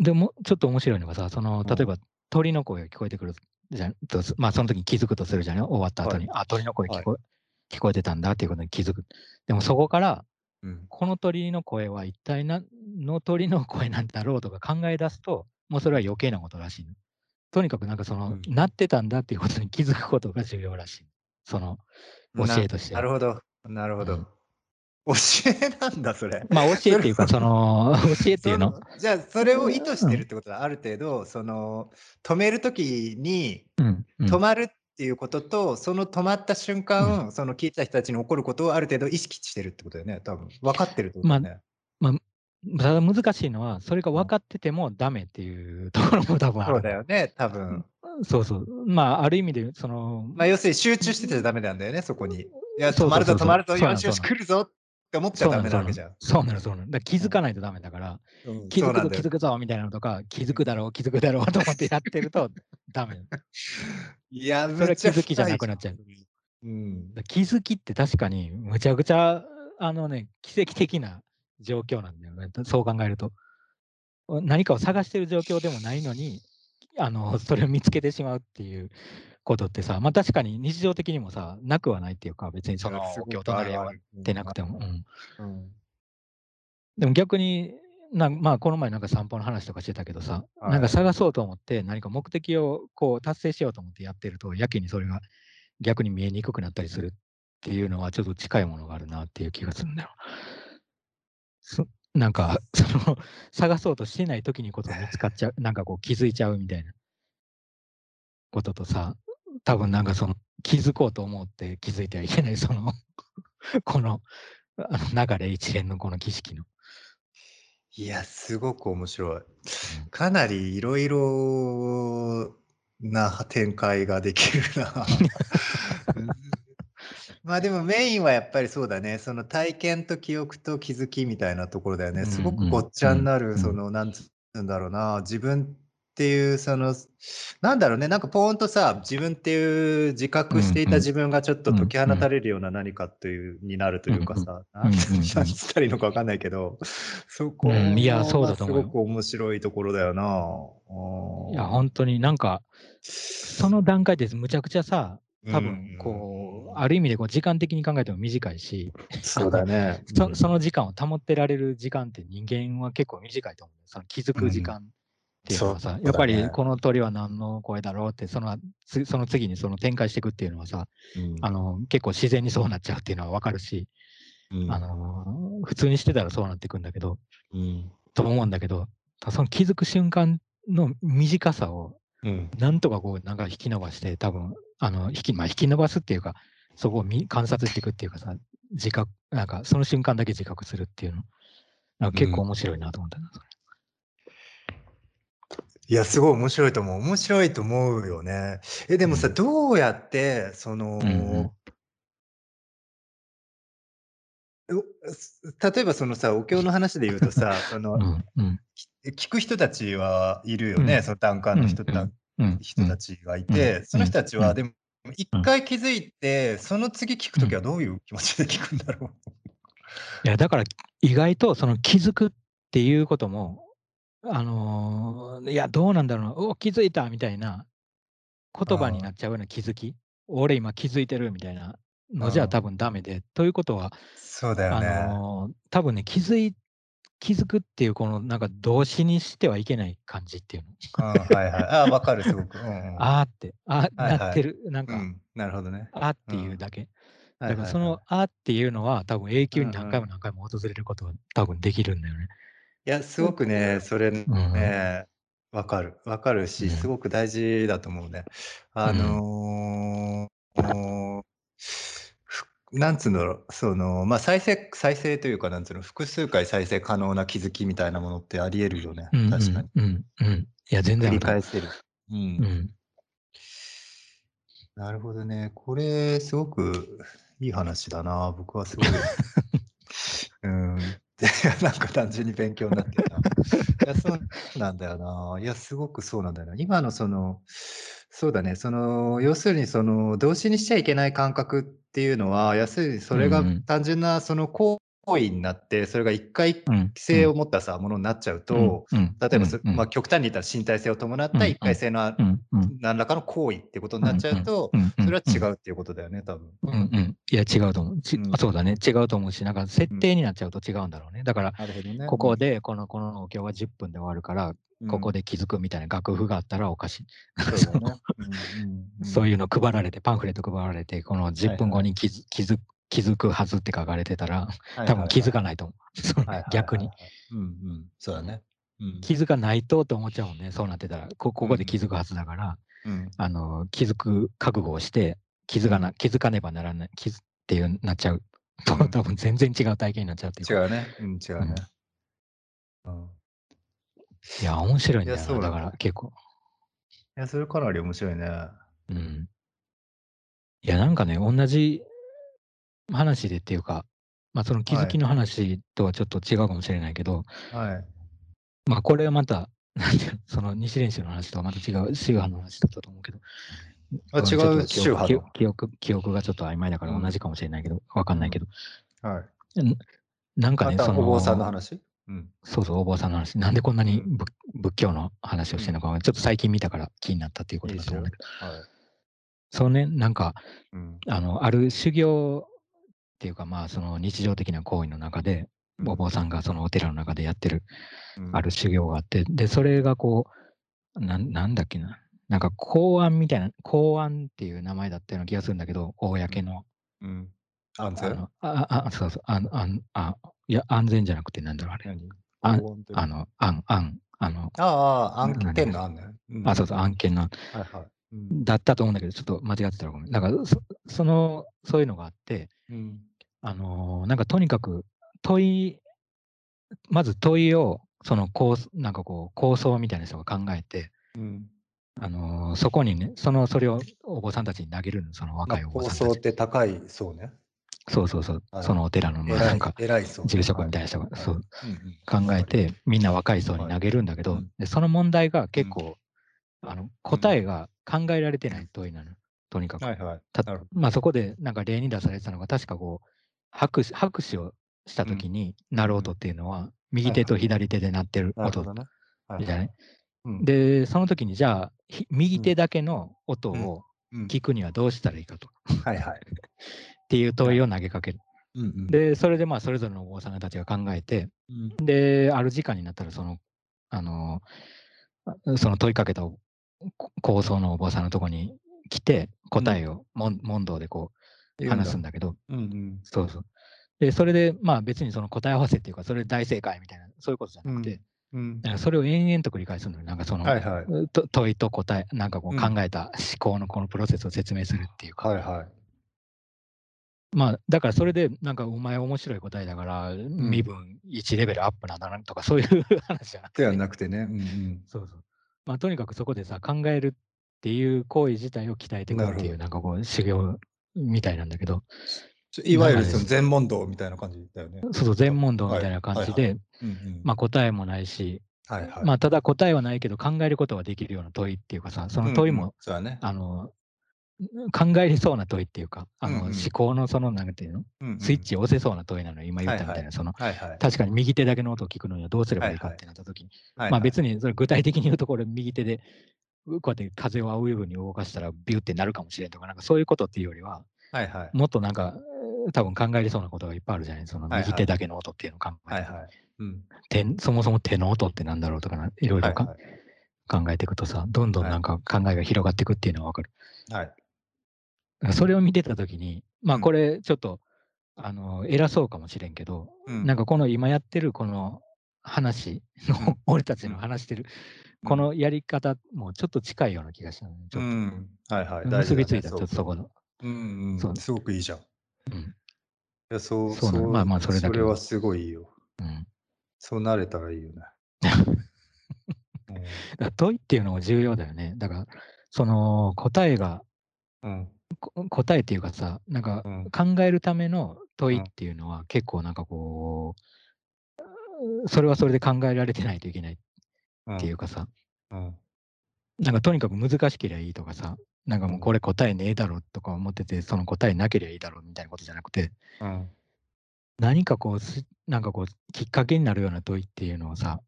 でも、ちょっと面白いのがさ、その、例えば鳥の声が聞こえてくるじゃんと、まあ、その時に気づくとするじゃん、終わった後に、あ、鳥の声聞こえ、聞こえてたんだっていうことに気づく。でもそこから、うん。この鳥の声は一体何の鳥の声なんだろうとか考え出すと、もうそれは余計なことらしいとにかくなんかその、うん、なってたんだっていうことに気づくことが重要らしい。その教えとしてな。なるほど。なるほど。うん、教えなんだ、それ。まあ教えっていうか、その、教えっていうの？じゃあ、それを意図してるってことは、ある程度、その、止めるときに、止まるっていうことと、その止まった瞬間、その聞いた人たちに起こることをある程度意識してるってことだよね、多分分かってるってことだよね。まあ、まあただ難しいのは、それが分かっててもダメっていうところも多分ある。そうだよね、多分。そうそう。まあ、ある意味で、その。まあ、要するに集中しててダメなんだよね、そこに。いや、止まると止まると、よしよし来るぞって思っちゃダメなわけじゃん。そうなの、そうなの。だ気づかないとダメだから、うん、気づくぞ、気づくぞみたいなのとか、気づくだろう、気づくだろうと思ってやってるとダメ。いや、それは気づきじゃなくなっちゃう。うん、気づきって確かにむちゃくちゃ、あのね、奇跡的な状況なんだよね。そう考えると。何かを探してる状況でもないのに、あの、それを見つけてしまうっていうことってさ、まあ確かに日常的にもさ、なくはないっていうか、別にその、今日隣り合ってなくても。うん。うん、でも逆に、なまあこの前なんか散歩の話とかしてたけどさ、はい、なんか探そうと思って何か目的をこう達成しようと思ってやってると、やけにそれが逆に見えにくくなったりするっていうのはちょっと近いものがあるなっていう気がするんだよ。そ なんか、その、探そうとしてない時にこそ見つかっちゃう、なんかこう気づいちゃうみたいなこととさ、多分なんかその、気づこうと思って気づいてはいけない、そのこの、あの流れ一連のこの儀式の。いや、すごく面白い。かなりいろいろな展開ができるな。まあでもメインはやっぱりそうだね。その体験と記憶と気づきみたいなところだよね。すごくごっちゃになる、その、なんつうんだろうな、自分っていう、その、なんだろうね、なんかポーンとさ、自分っていう自覚していた自分がちょっと解き放たれるような何かという、になるというかさ、何つったらいいのかわかんないけど、そこいや、そうだと思う。すごく面白いところだよな。いや、本当になんか、その段階でむちゃくちゃさ、多分こう、ある意味でこう時間的に考えても短いし、そうだね。そその時間を保ってられる時間って人間は結構短いと思う。その気づく時間っていうのはさ、やっぱりこの鳥は何の声だろうってそのその次にその展開していくっていうのはさ、あの結構自然にそうなっちゃうっていうのは分かるし、あの普通にしてたらそうなっていくんだけど、と思うんだけどその気づく瞬間の短さをなんとかこうなんか引き伸ばして多分あの引き,、まあ、引き伸ばすっていうかそこを観察していくっていうかさ自覚なんかその瞬間だけ自覚するっていうの。なんか結構面白いなと思ったな、それ。いや、すごい面白いと思う。面白いと思うよね。え、でもさ、どうやって、その、うんうん。例えばそのさ、お経の話で言うとさ、その、うんうん、聞く人たちはいるよね、うん、その単価の人た,、人たちがいて、その人たちは、でも、一回気づいて、その次聞くときはどういう気持ちで聞くんだろう。いや、だから意外とその気づくっていうことも、あのー、いや、どうなんだろうな、お気づいたみたいな言葉になっちゃうような気づき、俺今気づいてるみたいなのじゃ多分ダメで、ということは、そうだよね。あのー、多分ね、気づい気づくっていう、このなんか動詞にしてはいけない感じっていうの？あはいはい。あわかる、すごく。うんうん、あーって、あ、はいはい、なってる、なんか、うん、なるほどね。あっていうだけ。うんだからその「あ」っていうのは多分永久に何回も何回も訪れることは多分できるんだよね。いや、すごくね、それね、わかる。わかるし、すごく大事だと思うね。あのー、なんつうんだろう、その、まあ、再生再生というか、なんつうの、複数回再生可能な気づきみたいなものってあり得るよね、うん確かに。うんうん。いや、全然繰り返せる。ううん。なるほどね。これすごくいい話だな。僕はすごい。うん。なんか単純に勉強になってるな。いや、そうなんだよな。いや、すごくそうなんだよな。今のその、そうだね、その、要するにその、動詞にしちゃいけない感覚っていうのは、要するにそれが単純なその行為になって、それが一回規制を持ったさ、ものになっちゃうと、例えばまあ、極端に言ったら身体性を伴った一回性の何らかの行為っていうことになっちゃうと、それは違うっていうことだよね、多分。うんうん。いや、違うと思う。ちあそうだね、違うと思うし、なんか設定になっちゃうと違うんだろうね。だから、ここで、この、このお経は10分で終わるから、ここで気づくみたいな楽譜があったらおかしい。そういうの配られて、パンフレット配られて、この10分後に気づ気づ気づくはずって書かれてたら、多分気づかないと思う。逆に。うんうん。そうだね。気づかないとと思っちゃうもんね、そうなってたら。こここで気づくはずだから、あの気づく覚悟をして、気づかな、気づかねばならない、気づっていうなっちゃうと、多分全然違う体験になっちゃうっていう。違うね。うん、違うね。いや、面白いんだよな、だから結構。いや、それかなり面白いね。うん。いや、なんかね、同じ話でっていうか、まあ、その気づきの話とはちょっと違うかもしれないけど、はい。まあ、これはまた、なんていうの、その西練習の話とはまた違う、宗派の話だったと思うけど、あ、違う宗派記憶記憶記憶がちょっと曖昧だから同じかもしれないけど、わかんないけど、はい。なんかね、その、お坊さんの話？うん。そうそう、お坊さんの話。なんでこんなに仏仏教の話をしてるのか、ちょっと最近見たから気になったっていうことだと思うんだけど、はい。そうね、なんか、うん。あの、ある修行っていうか、まあ、その日常的な行為の中で、お坊さんがそのお寺の中でやってる、ある修行があって、で、それがこう、ななんだっけな、なんか公安みたいな、公安っていう名前だったような気がするんだけど、公の。うん。安全ああ、そうそう、あああいや、安全じゃなくてなんだろう、あれ。ああの、案、案、あの、ああ、案件の案ね。あ、そうそう、案件の。はいはい。だったと思うんだけど、ちょっと間違ってたらごめん。だからそ、その、そういうのがあって、うん、あのー、なんかとにかく問い、まず問いを、その構、なんかこう、構想みたいな人が考えて、うん、あのー、そこにね、その、それをお坊さんたちに投げるの、その若いお坊さんたち。構想って高い、そうね。そうそうそう、そのお寺の、なんか、住職みたいな人が、そう、考えて、みんな若い層に投げるんだけど、でその問題が結構、あの答えが考えられてない問いなの、とにかく。はいはい、まあ、そこでなんか例に出されてたのが、確かこう、拍手拍手をしたときに鳴る音っていうのは、右手と左手で鳴ってる音みたいな。で、その時にじゃあ、右手だけの音を聞くにはどうしたらいいかと。はいはい。っていう問いを投げかける。うんうん、で、それでまあそれぞれのお坊さんたちが考えて、うん、で、ある時間になったら、その、あの、その問いかけた構想のお坊さんのとこに来て、答えを問答でこう話すんだけど、うんうん、そうそう。で、それで、まあ別にその答え合わせっていうか、それ大正解みたいな、そういうことじゃなくて、うん。うん、それを延々と繰り返すのよ。なんかその、はいはい、問いと答え、なんかこう考えた思考のこのプロセスを説明するっていうか。はいはい。まあ、だからそれで、なんかお前面白い答えだから、身分1レベルアップなんだなとか、そういう 話じゃなくて。ではなくてね。うんうん、そうそう。まあ、とにかくそこでさ、考えるっていう行為自体を鍛えていくっていう、なんかこう、修行みたいなんだけど。いわゆるその全問答みたいな感じだよね。そうそう、全問答みたいな感じで、まあ答えもないし、はいはい、まあただ答えはないけど考えることはできるような問いっていうかさ、その問いも、うんうんね、あの考えれそうな問いっていうか、あの、うんうん、思考のその、なんていうの、うんうん、スイッチを押せそうな問いなの、今言ったみたいな、はいはい、その、はいはい、確かに右手だけの音を聞くのにはどうすればいいかってなった時に、はいはい、まあ別にそれ具体的に言うところ右手で、こうやって風を追うように動かしたらビューってなるかもしれんとか、なんかそういうことっていうよりは、はいはい、もっとなんか、多分考えれそうなことがいっぱいあるじゃない？その右手だけの音っていうのを考えて、はいはい。うん、そもそも手の音ってなんだろうとかいろいろか、はいはい、考えていくとさ、どんどんなんか考えが広がっていくっていうのは分かる。はいそれを見てたときに、まあこれちょっと、あの偉そうかもしれんけど、うん、なんかこの今やってるこの話の、うん、俺たちの話してる、このやり方もちょっと近いような気がしたのね、ちょっと。うん、はいはい。結びついた、ちょっとそこの。うんうん、そうすごくいいじゃん。うん、いや、そう、そうそうまあまあ、それだけ。それはすごいいいよ。うん、そうなれたらいいよね。だ問いっていうのも重要だよね。だから、その答えが、うん、答えっていうかさ、なんか考えるための問いっていうのは結構なんかこう、それはそれで考えられてないといけないっていうかさ、なんかとにかく難しければいいとかさ、なんかもうこれ答えねえだろとか思ってて、その答えなければいいだろうみたいなことじゃなくて、何かこう、なんかこう、きっかけになるような問いっていうのをさ、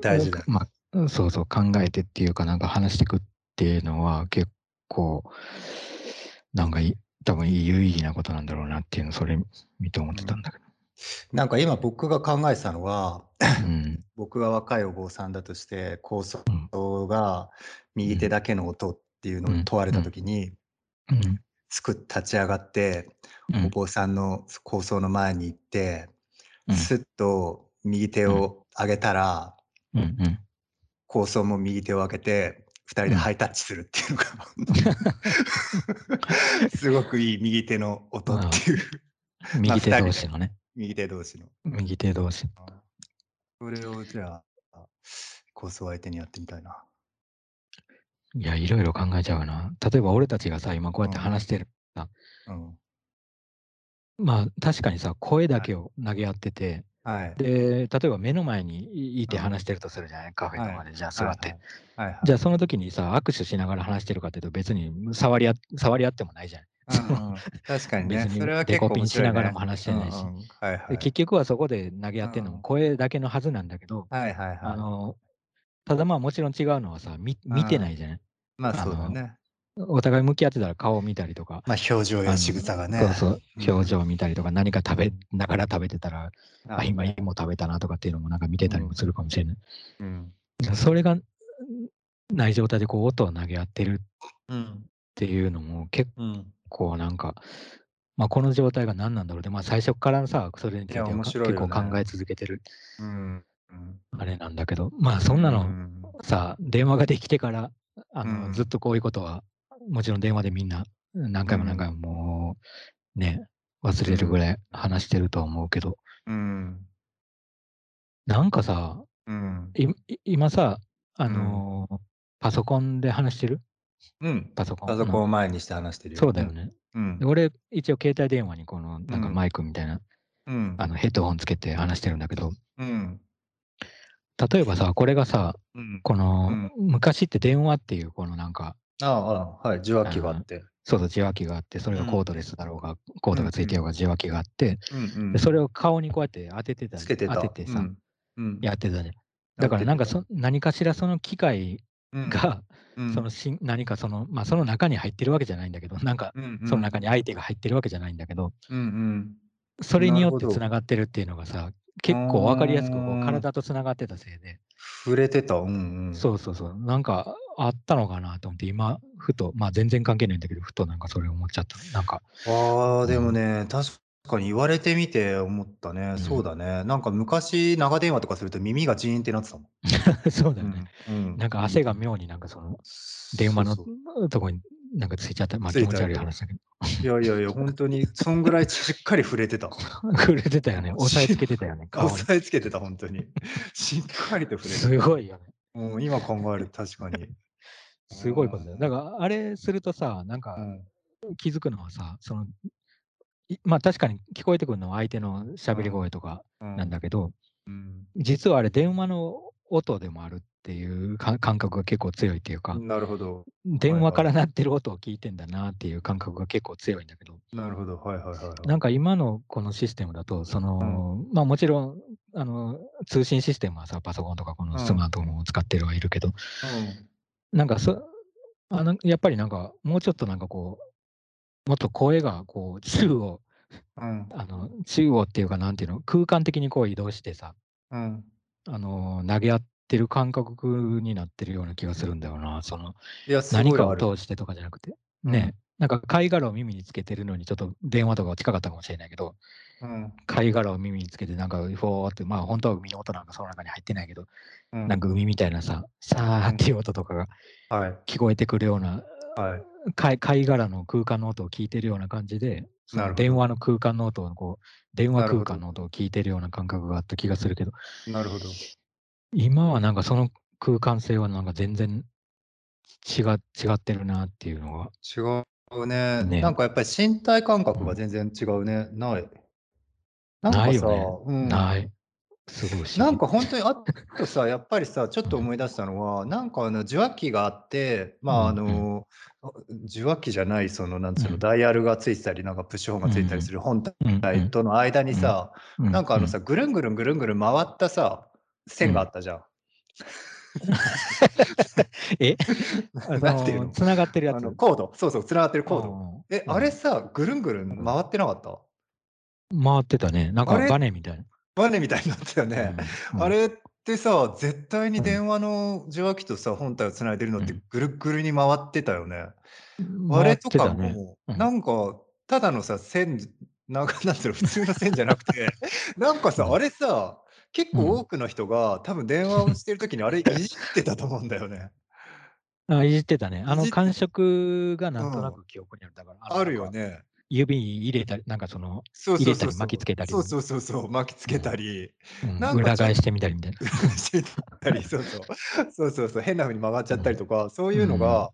大事だ。まあ、そうそう考えてっていうかなんか話していくっていうのは結構、なんかい多分有意義なことなんだろうなっていうのをそれ見て思ってたんだけど。なんか今僕が考えてたのは、うん、僕が若いお坊さんだとして構想が右手だけの音っていうのを問われた時に、うん、作っ立ち上がって、お坊さんの構想の前に行って、すっと右手を上げたら、構想も右手を上げて二人でハイタッチするっていうのが、すごくいい右手の音っていう。右手同士のね。右手同士の。右手同士。それをじゃあ、コースを相手にやってみたいな。いや、いろいろ考えちゃうな。例えば俺たちがさ、今こうやって話してるさ、うん、まあ確かにさ、声だけを投げ合ってて、はい。で、例えば目の前にいて話してるとするじゃない、カフェとかで、じゃあ座って。はいはい。じゃあその時にさ、握手しながら話してるかっていうと別に触り合触り合ってもないじゃない。うん 確かにね。別にそれはデ結コ構ピンしながらも話してないし。はいはでい。結局はそこで投げ合ってるのも声だけのはずなんだけど、はいはいあの、ただまあもちろん違うのはさ、見見てないじゃない。まあそうだね。お互い向き合ってたら顔を見たりとか、まあ表情や仕草がね。そうそう、表情を見たりとか、何か食べながら食べてたら、あ、今芋食べたなとかっていうのもなんか見てたりもするかもしれない。うん。それがない状態でこう音を投げ合ってるっていうのも結構なんか、まあこの状態が何なんだろうで、まあ最初からさ、それについては結構考え続けてる。うん。あれなんだけど、まあそんなのさ、電話ができてから、あの、ずっとこういうことはもちろん電話でみんな何回も何回ももうね、忘れるぐらい話してると思うけど、うん、なんかさ、うん、今さ、あのー、パソコンで話してる？うん。パソコン？パソコンを前にして話してるよ。そうだよね。うん、俺、一応携帯電話にこのなんかマイクみたいな、うん、あのヘッドホンつけて話してるんだけど、うん、例えばさ、これがさ、うん、この、昔って電話っていうこのなんか、ああ、はい、受話器があって。そうそう、受話器があって、それがコードレスだろうが、コードがついてようが受話器があって、でそれを顔にこうやって当ててた、つけて当ててさ、やってたね。だからなんかそ何かしらその機械が、そのし何かその、まあ、その中に入ってるわけじゃないんだけど、なんかその中に相手が入ってるわけじゃないんだけど、うんうん、それによってつながってるっていうのがさ、結構分かりやすくこう体とつながってたせいで。触れてた、うんうん。そうそうそう。なんかあったのかなと思って、今、ふと、まあ全然関係ないんだけど、ふとなんかそれ思っちゃった。なんか。ああ、でもね、確かに言われてみて思ったね。そうだね。なんか昔、長電話とかすると耳がジーンってなってたもん。そうだよね。うん。なんか汗が妙になんかその、電話のとこになんかついちゃった。まあ気持ち悪い話だけど。いやいやいや、本当に、そんぐらいしっかり触れてた。触れてたよね。押さえつけてたよね。押さえつけてた、本当に。しっかりと触れてた。すごいよね。もう今考えると確かに。すごいことだよ。だから、あれするとさ、なんか、気づくのはさ、その、まあ確かに聞こえてくるのは相手の喋り声とかなんだけど、実はあれ電話の音でもあるっていう 感覚が結構強いっていうか、なるほど。電話から鳴ってる音を聞いてんだなっていう感覚が結構強いんだけど、なるほど。はいはいはい、はい。なんか今のこのシステムだと、その、まあもちろん、あの、通信システムはさ、パソコンとかこのスマートフォンを使ってるはいるけど、なんかそ、あの、やっぱりなんか、もうちょっとなんかこう、もっと声がこう、宙を、うん、あの、中央っていうか、なんていうの、空間的にこう移動してさ、うん、あの、投げ合ってる感覚になってるような気がするんだよな。その、何かを通してとかじゃなくて。ね、なんか貝殻を耳につけてるのにちょっと電話とか近かったかもしれないけど、うん、貝殻を耳につけてなんかフォーって、まあ本当は海の音なんかその中に入ってないけど、うん、なんか海みたいなさ、さーっていう音とかが聞こえてくるような、はい、貝貝殻の空間の音を聞いてるような感じで、電話の空間の音をこう、電話空間の音を聞いてるような感覚があった気がするけど、なるほど。今はなんかその空間性はなんか全然違違ってるなっていうのが。違うね。ねなんかやっぱり身体感覚が全然違うね。ない。なんかさ、ね、うん、ない。すごいなんか本当にあとさ、やっぱりさ、ちょっと思い出したのは、なんかあの受話器があって、まああの、受話器じゃない、そのなんつうの、ダイヤルがついてたり、なんかプッシュホンがついたりする本体との間にさ、なんかあのさ、ぐるんぐるんぐるんぐるん回ったさ、線があったじゃん。え？なんていうの？つながってるやつ。コード。そうそう、つながってるコード。え、あれさ、ぐるんぐるん回ってなかった？回ってたね。なんかバネみたいな。バネみたいになったよね。あれってさ、絶対に電話の受話器とさ、本体をつないでるのってぐるぐるに回ってたよね。あれとかも、なんか、ただのさ、線、なんかなんていうの、普通の線じゃなくて、なんかさ、あれさ、結構多くの人が、多分電話をしてる時にあれいじってたと思うんだよね。あ、いじってたね。あの感触がなんとなく記憶にある。だから、あるよね。指に入れたり、なんかその、入れたり巻きつけたり。そうそうそうそう、巻きつけたり。うん裏返してみたりみたいな。してたり、そうそう。そうそうそう、変な風に曲がっちゃったりとか、そういうのが、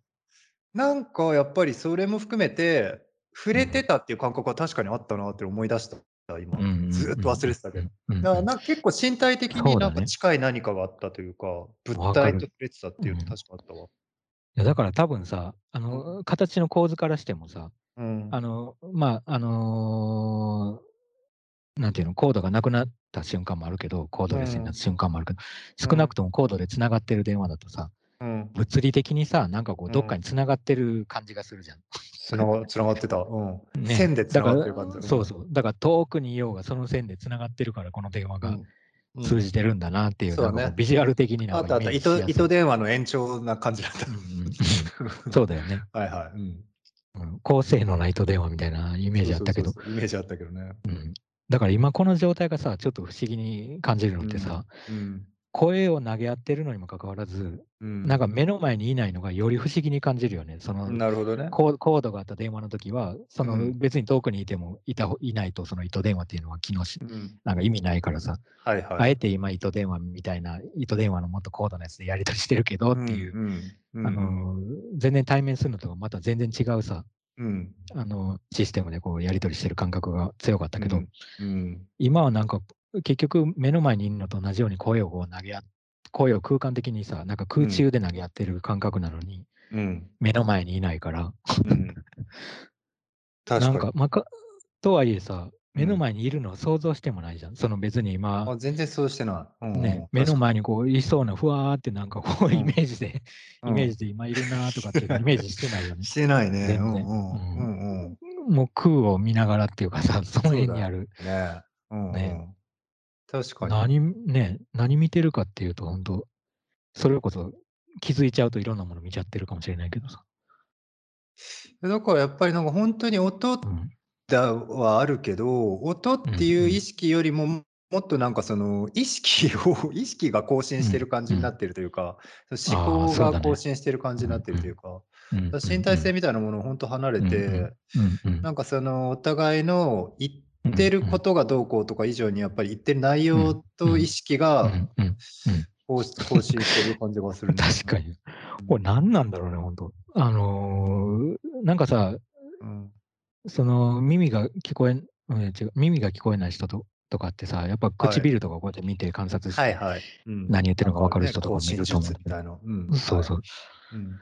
なんかやっぱりそれも含めて、触れてたっていう感覚は確かにあったなって思い出した。今、ずっと忘れてたけど。だからな結構身体的になんか近い何かがあったというか、物体と触れてたっていうの確かあったわ。いやだから多分さ、あの、形の構図からしてもさ、うん。あの、まあ、あのー、なんていうの、コードがなくなった瞬間もあるけど、コードレスになった瞬間もあるけど、少なくともコードでつながってる電話だとさ、うん。物理的にさ、なんかこう、どっかにつながってる感じがするじゃん。つなが つながってた。うん。ね、線でつながってる感じ、そうそう。だから遠くにいようが、その線でつながってるから、この電話が通じてるんだなっていう、うん、ね、ビジュアル的になあったあった、糸糸電話の延長な感じだった。うんうん、そうだよね。はいはい。うん高性能な糸電話みたいなイメージあったけど。イメージあったけどね。うん。だから今この状態がさ、ちょっと不思議に感じるのってさ、うん、声を投げ合ってるのにもかかわらず、うん、なんか目の前にいないのがより不思議に感じるよね。そのなるほどね。コードがあった電話の時は、その別に遠くにいてもいたいないとその糸電話っていうのは機能し、うん、なんか意味ないからさ、はいはい、あえて今糸電話みたいな糸電話のもっと高度なやつでやり取りしてるけどっていう、あの全然対面するのとはまた全然違うさ、うん、あのシステムでこうやり取りしてる感覚が強かったけど、うん。うん、今はなんか結局目の前にいるのと同じように声をこう投げ合声を空間的にさなんか空中で投げ合ってる感覚なのに、うん、目の前にいないから、うん、なんか、まかとはいえさ目の前にいるのを想像してもないじゃん。その別に今、あ全然そうしてない。うんね、目の前にこういそうなふわーってなんかこうイメージで、イメージで今いるなとかって イメージしてないよね。してないね。全然。うんもう空を見ながらっていうかさ、その辺にある。ね。うん。ね確かに。何、ね、何見てるかっていうと、本当それこそ気づいちゃうといろんなもの見ちゃってるかもしれないけどさ。だからやっぱりなんか本当に音だはあるけど、音っていう意識よりも、もっとなんかその意識を 意識が更新してる感じになってるというか、思考が更新してる感じになってるというか、身体性みたいなものを本当離れて、なんかそのお互いの言ってることがどうこうとか以上にやっぱり言ってる内容と意識が更新してる感じがする、確かに。これ何なんだろうね、本当。あのー、なんかさ、うん、その耳が聞こえ、うん、違う耳が聞こえない人ととかってさ、やっぱ唇とかこうやって見て観察して、はい。はいうん、何言ってるのか分かる人とかもいると思うけど、うん、そうそう。うん、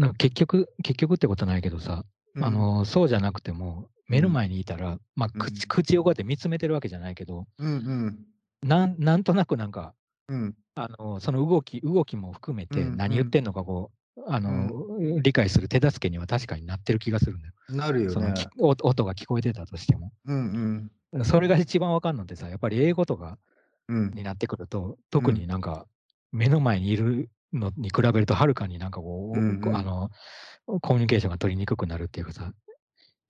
なんか結局、結局ってことないけどさ、あのそうじゃなくても、目の前にいたら、まあ口、口をこうやって見つめてるわけじゃないけど、うんうん、なんなんとなくなんか、うん、あのその動き動きも含めて何言ってんのかこう、あの、うん、理解する手助けには確かになってる気がするんだよ。なるよね。その音が聞こえてたとしても。うんうん、それが一番わかんのってさ、やっぱり英語とかになってくると、特になんか目の前にいるのに比べるとはるかになんかこう、うんうん、あのコミュニケーションが取りにくくなるっていうかさ、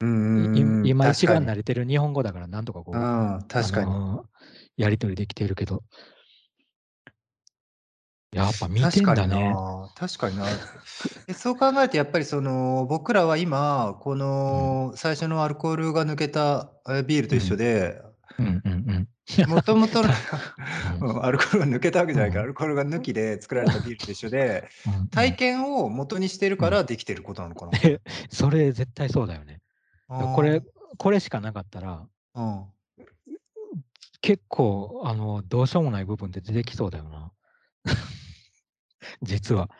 うん今一番慣れてる日本語だからなんとかこう、確かに。やり取りできているけど、やっぱ見てんだね。確かにな。え、そう考えるとやっぱりその、僕らは今、この最初のアルコールが抜けたビールと一緒で、もともとの アルコールが抜けたわけじゃないか。ら、アルコールが抜きで作られたビールと一緒で、体験を元にしてるからできてることなのかな。それ絶対そうだよね。これ、これしかなかったら、うん。結構、あの、どうしようもない部分って出てきそうだよな。実は。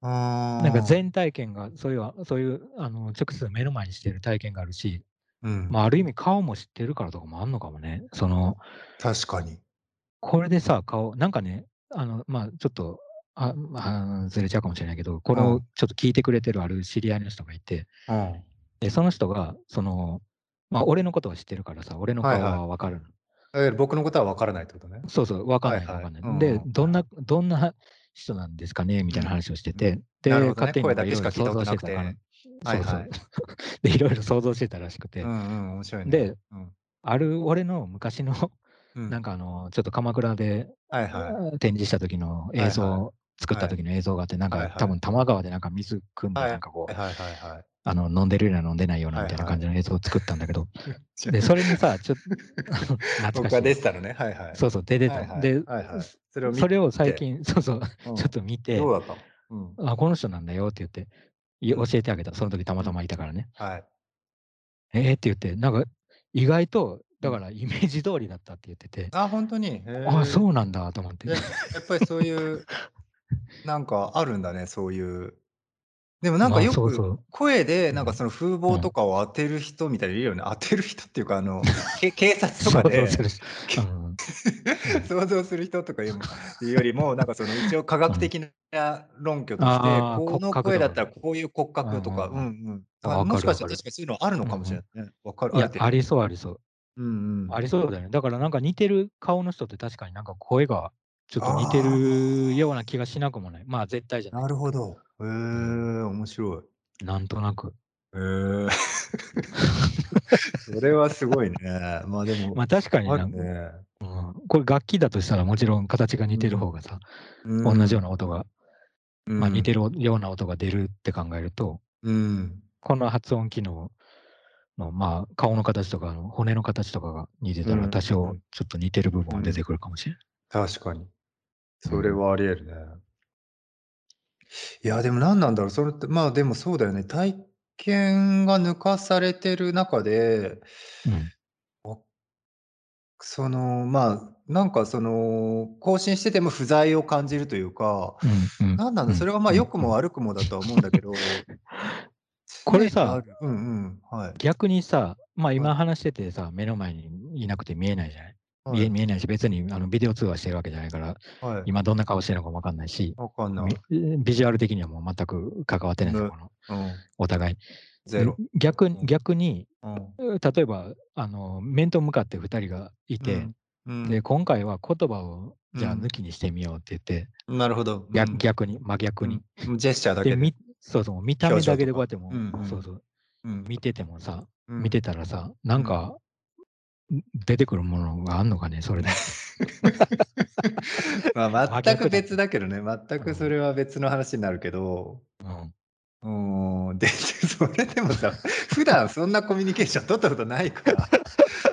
なんか全体験が、そういう、そういう、あの、直接目の前にしてる体験があるし、うん。まあ、ある意味顔も知ってるからとかもあんのかもね。その、確かに。これでさ、顔、なんかね、あの、まあ、ちょっと、あ、まあ、ずれちゃうかもしれないけど、これをちょっと聞いてくれてるある知り合いの人がいて、うん。で、その人が、その、まあ、俺のことは知ってるからさ、俺の顔はわかるの。僕のことは分からないってことね。そうそう、分かんない、分かんない。で、どんな、どんな人なんですかねみたいな話をしてて、で、勝手にいろいろ想像してたから。そうそう。で、いろいろ想像してたらしくて。で、ある俺の昔の、なんかあの、ちょっと鎌倉で展示した時の映像、作った時の映像があって、なんか多分多摩川でなんか水汲んで、なんかこう、あの飲んでるような飲んでないようなみたいな感じの映像を作ったんだけど、で、それにさ、ちょっと、懐かしい。出てたのね。はいはい。そうそう、出てた。で、それを最近、そうそう、ちょっと見て、どうだった？あ、この人なんだよって言って、教えてあげた。その時たまたまいたからね。はい。えー？って言って、なんか、意外と、だからイメージ通りだったって言ってて。あ、本当に？あ、そうなんだと思って。やっぱりそういう、なんかあるんだね、そういうでもなんかよく声でなんかその風貌とかを当てる人みたいにいるよね。当てる人っていうかあの け警察とかで想像する人とかいうよりもなんかその一応科学的な論拠としてこの声だったらこういう骨格とか、うんうん、もしかしたら確かにそういうのあるのかもしれないね。わかる。いやありそうありそう。うんうん、ありそうだよね。だからなんか似てる顔の人って確かになんか声がちょっと似てるような気がしなくもない。まあ絶対じゃない。なるほど。へえ、面白い。なんとなく。へえ。それはすごいね。まあでも、まあ確かになね、うん、これ楽器だとしたらもちろん形が似てる方がさ、うん、同じような音が、うん、まあ似てるような音が出るって考えると、うん、この発音機能の、まあ顔の形とかの骨の形とかが似てたら多少ちょっと似てる部分が出てくるかもしれない。確かに。それはあり得るね。いや、でも何なんだろう、それって、まあ、でもそうだよね。体験が抜かされてる中で、うん。その、まあ、なんかその、更新してても不在を感じるというか、うんうんなんなんだ、それはまあ良くも悪くもだとは思うんだけど、これさうんうん、はい。逆にさ、まあ今話しててさ、目の前にいなくて見えないじゃない？見え見えないし、別にあのビデオ通話してるわけじゃないから、はい、今どんな顔してるのかもわかんないし、かんない。ビジュアル的にはもう全く関わってないですよ、この、うん、お互い。逆に、逆に、うん、例えば、あの、面と向かって2人がいて、うん、で、今回は言葉をじゃあ抜きにしてみようって言って、なるほど。逆逆に、真逆に。ジェスチャーだけで。そうそう、見た目だけでこうやっても、そうそう、見ててもさ、見てたらさ、なんか、出てくるものがあんのかね、それで。まあ、全く別だけどね、全くそれは別の話になるけど、うん、うん。で、それでもさ、普段そんなコミュニケーション取ったことないから、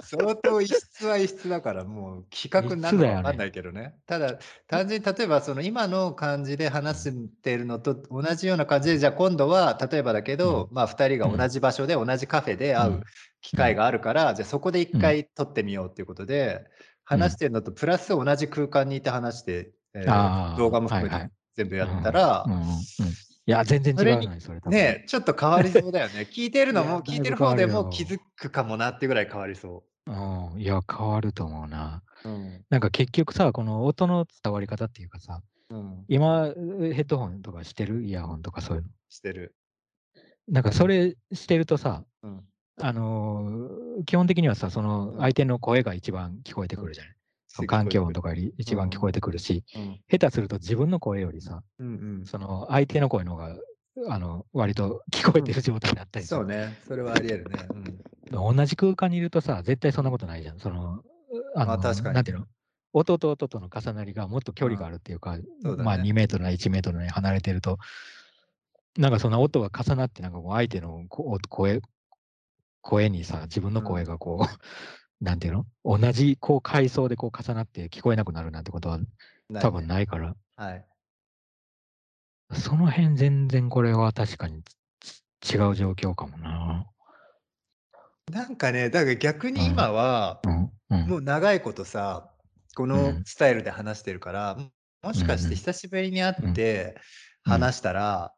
相当異質は異質だから、もう企画になるのか分かんないけどね。ただ、単純に例えばその今の感じで話してるのと同じような感じで、じゃあ今度は例えばだけど、まあ2人が同じ場所で同じカフェで会う機会があるから、じゃあそこで一回撮ってみようっていうことで、話してるのとプラス同じ空間にいて話して、えー、動画も含めて全部やったら、いや、全然違うそれねちょっと変わりそうだよね。聞いてるのも、聞いてる方でも気づくかもなってぐらい変わりそう。うん、いや、変わると思うな。うん、なんか結局さ、この音の伝わり方っていうかさ、うん、今、ヘッドホンとかしてる？イヤホンとかそういうの。してる。なんかそれしてるとさ、うん、あのー、基本的にはさ、その相手の声が一番聞こえてくるじゃない。環境音とかより一番聞こえてくるし、うん、下手すると自分の声よりさ、うんうん、その相手の声の方があの割と聞こえてる状態になったり、そうね、それはあり得るね、うん。同じ空間にいるとさ、絶対そんなことないじゃん。そのあの、確かに。なんていうの？音と音との重なりがもっと距離があるっていうか、ね、まあ2メートルな1メートルな離れてると、なんかそんな音が重なって、なんかこう相手の声、声にさ、自分の声がこう、なんていうの？同じこう階層でこう重なって聞こえなくなるなんてことは多分ないから。はい。その辺全然これは確かに違う状況かもな。なんかね、だから逆に今は、もう長いことさ、このスタイルで話してるから、もしかして久しぶりに会って話したら、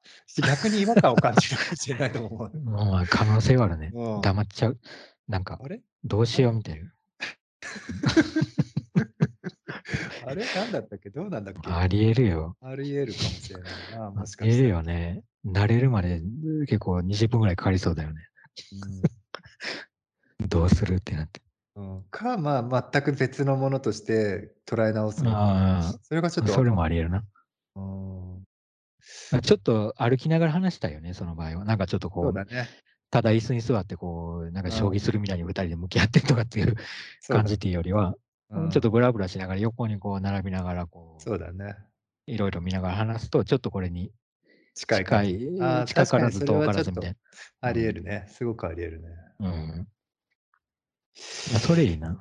逆に違和感を感じるかもしれないと思う。まあ、可能性はあるね。黙っちゃう。なんか、あれ？どうしようみたいな。あれ？なんだったっけ？どうなんだっけ？ありえるよ。ありえるかもしれないな。もしか。ありえるよね。慣れるまで結構20分ぐらいかかりそうだよね。うん、どうする？ってなって。うん、か、まあ、全く別のものとして捉え直すあそれがちょっと。それもありえるな。うんちょっと歩きながら話したいよね、その場合は。なんかちょっとこう、そうだね、ただ椅子に座ってこう、なんか将棋するみたいに2人で向き合ってとかっていう 感じっていうよりは、ちょっとブラブラしながら横にこう並びながらこう、そうだね。いろいろ見ながら話すと、ちょっとこれに近い近い、あ近からず遠からずみたいな。あり得るね。すごくあり得るね。うん。それいいな。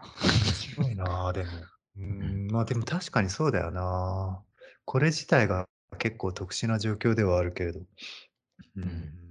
すごいな、でも。うん、まあでも確かにそうだよな。これ自体が結構特殊な状況ではあるけれど。うん